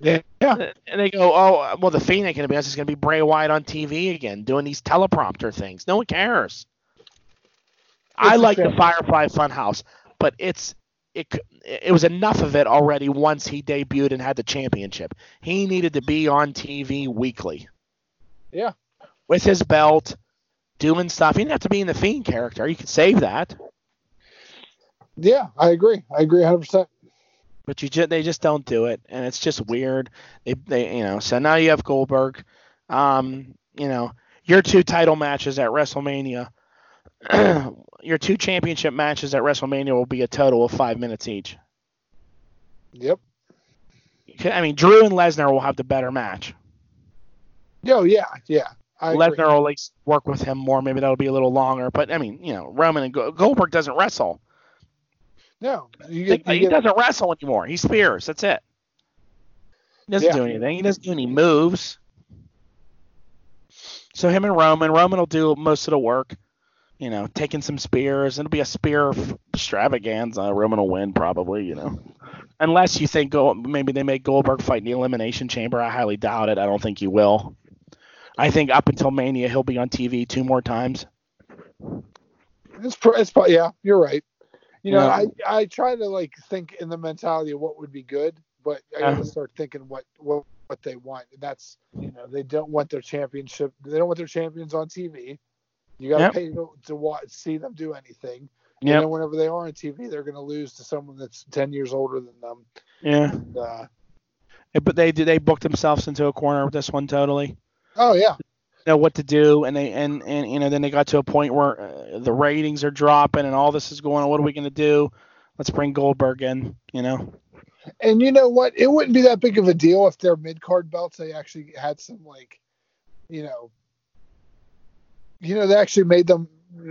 Yeah. Yeah. And they go, oh, well, the Fiend ain't going to be us. It's going to be Bray Wyatt on TV again, doing these teleprompter things. No one cares. I It's a like the shame. Firefly Funhouse, but it's it c- it was enough of it already once he debuted and had the championship. He needed to be on TV weekly Yeah. with his belt, doing stuff. He didn't have to be in the Fiend character. You could save that. Yeah. I agree. I agree 100. percent but you just they just don't do it, and it's just weird. They they you know so now you have Goldberg, um you know your two title matches at WrestleMania, <clears throat> your two championship matches at WrestleMania will be a total of five minutes each. Yep. I mean Drew and Lesnar will have the better match. Yo. Yeah. Yeah. I agree. Lesnar will at least work with him more. Maybe that'll be a little longer. But I mean you know Roman and Goldberg doesn't wrestle. No. Get, he doesn't wrestle anymore. He spears. That's it. He doesn't Yeah. do anything. He doesn't do any moves. So him and Roman, Roman will do most of the work. You know, taking some spears. It'll be a spear extravaganza. Roman will win probably. You know, unless you think go maybe they make Goldberg fight in the Elimination Chamber. I highly doubt it. I don't think he will. I think up until Mania he'll be on TV two more times. It's, it's yeah, you're right. You know, Yeah. I, I try to like think in the mentality of what would be good, but I uh-huh. gotta Yeah. start thinking what, what what they want, and that's you know they don't want their championship, they don't want their champions on TV. You got to Yep. pay to, to watch, see them do anything. And Yeah, then whenever they are on TV, they're going to lose to someone that's ten years older than them. yeah. And, uh, But they they booked themselves into a corner with this one totally. oh yeah, know what to do and they and and you know then they got to a point where uh, the ratings are dropping and all this is going on what are we going to do let's bring goldberg in you know and you know what? It wouldn't be that big of a deal if their mid card belts they actually had some like, you know, you know they actually made them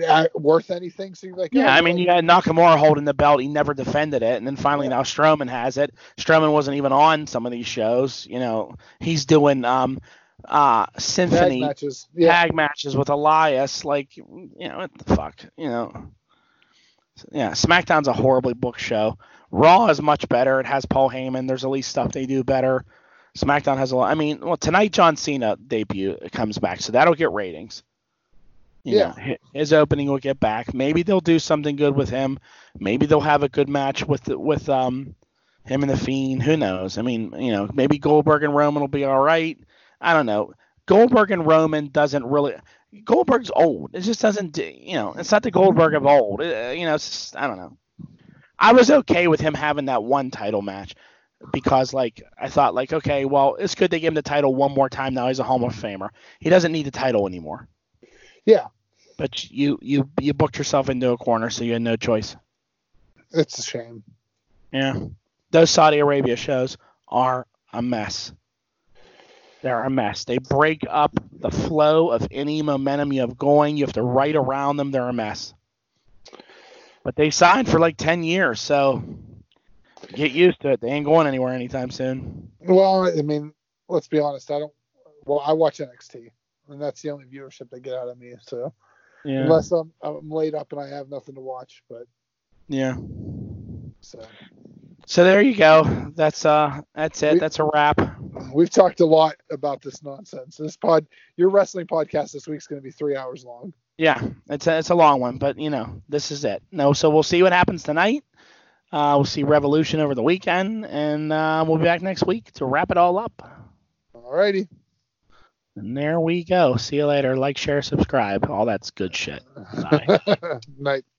uh, worth anything. So you're like, yeah oh, i mean you had nakamura holding the belt. He never defended it. And then finally Yeah. now strowman has it. Strowman wasn't even on some of these shows. You know he's doing um uh tag symphony matches. Yeah, tag matches with elias. Like you know what the fuck you know. Yeah smackdown's a horribly booked show. Raw is much better. It has paul heyman. There's at least stuff they do better. Smackdown has a lot. I mean well tonight john cena debut comes back so that'll get ratings you Yeah. know, his opening will get back maybe they'll do something good with him maybe they'll have a good match with with um him and the fiend who knows i mean you know maybe goldberg and roman will be all right i don't know goldberg and roman doesn't really Goldberg's old. It just doesn't, you know, it's not the Goldberg of old. Uh, you know, it's just, I don't know. I was okay with him having that one title match because, like, I thought, like, okay, well, it's good they give him the title one more time. Now he's a Hall of Famer. He doesn't need the title anymore. Yeah, But you, you, you booked yourself into a corner, so you had no choice. it's a shame. Yeah, those Saudi Arabia shows are a mess. They're a mess. They break up the flow of any momentum you have going. You have to write around them. They're a mess. But they signed for like 10 years, so get used to it. They ain't going anywhere anytime soon. Well, I mean, let's be honest. I don't. Well, I watch NXT, and that's the only viewership they get out of me. So Yeah. unless I'm I'm laid up and I have nothing to watch, but Yeah. so So there you go. That's uh that's it. We- That's a wrap. we've talked a lot about this nonsense. This pod, your wrestling podcast this week's going to be three hours long. Yeah, it's a, it's a long one, but you know, this is it. No, so we'll see what happens tonight. Uh, we'll see Revolution over the weekend, and uh, we'll be back next week to wrap it all up. Alrighty. And there we go. See you later. Like, share, subscribe. All that's good shit. <laughs> Bye. Night.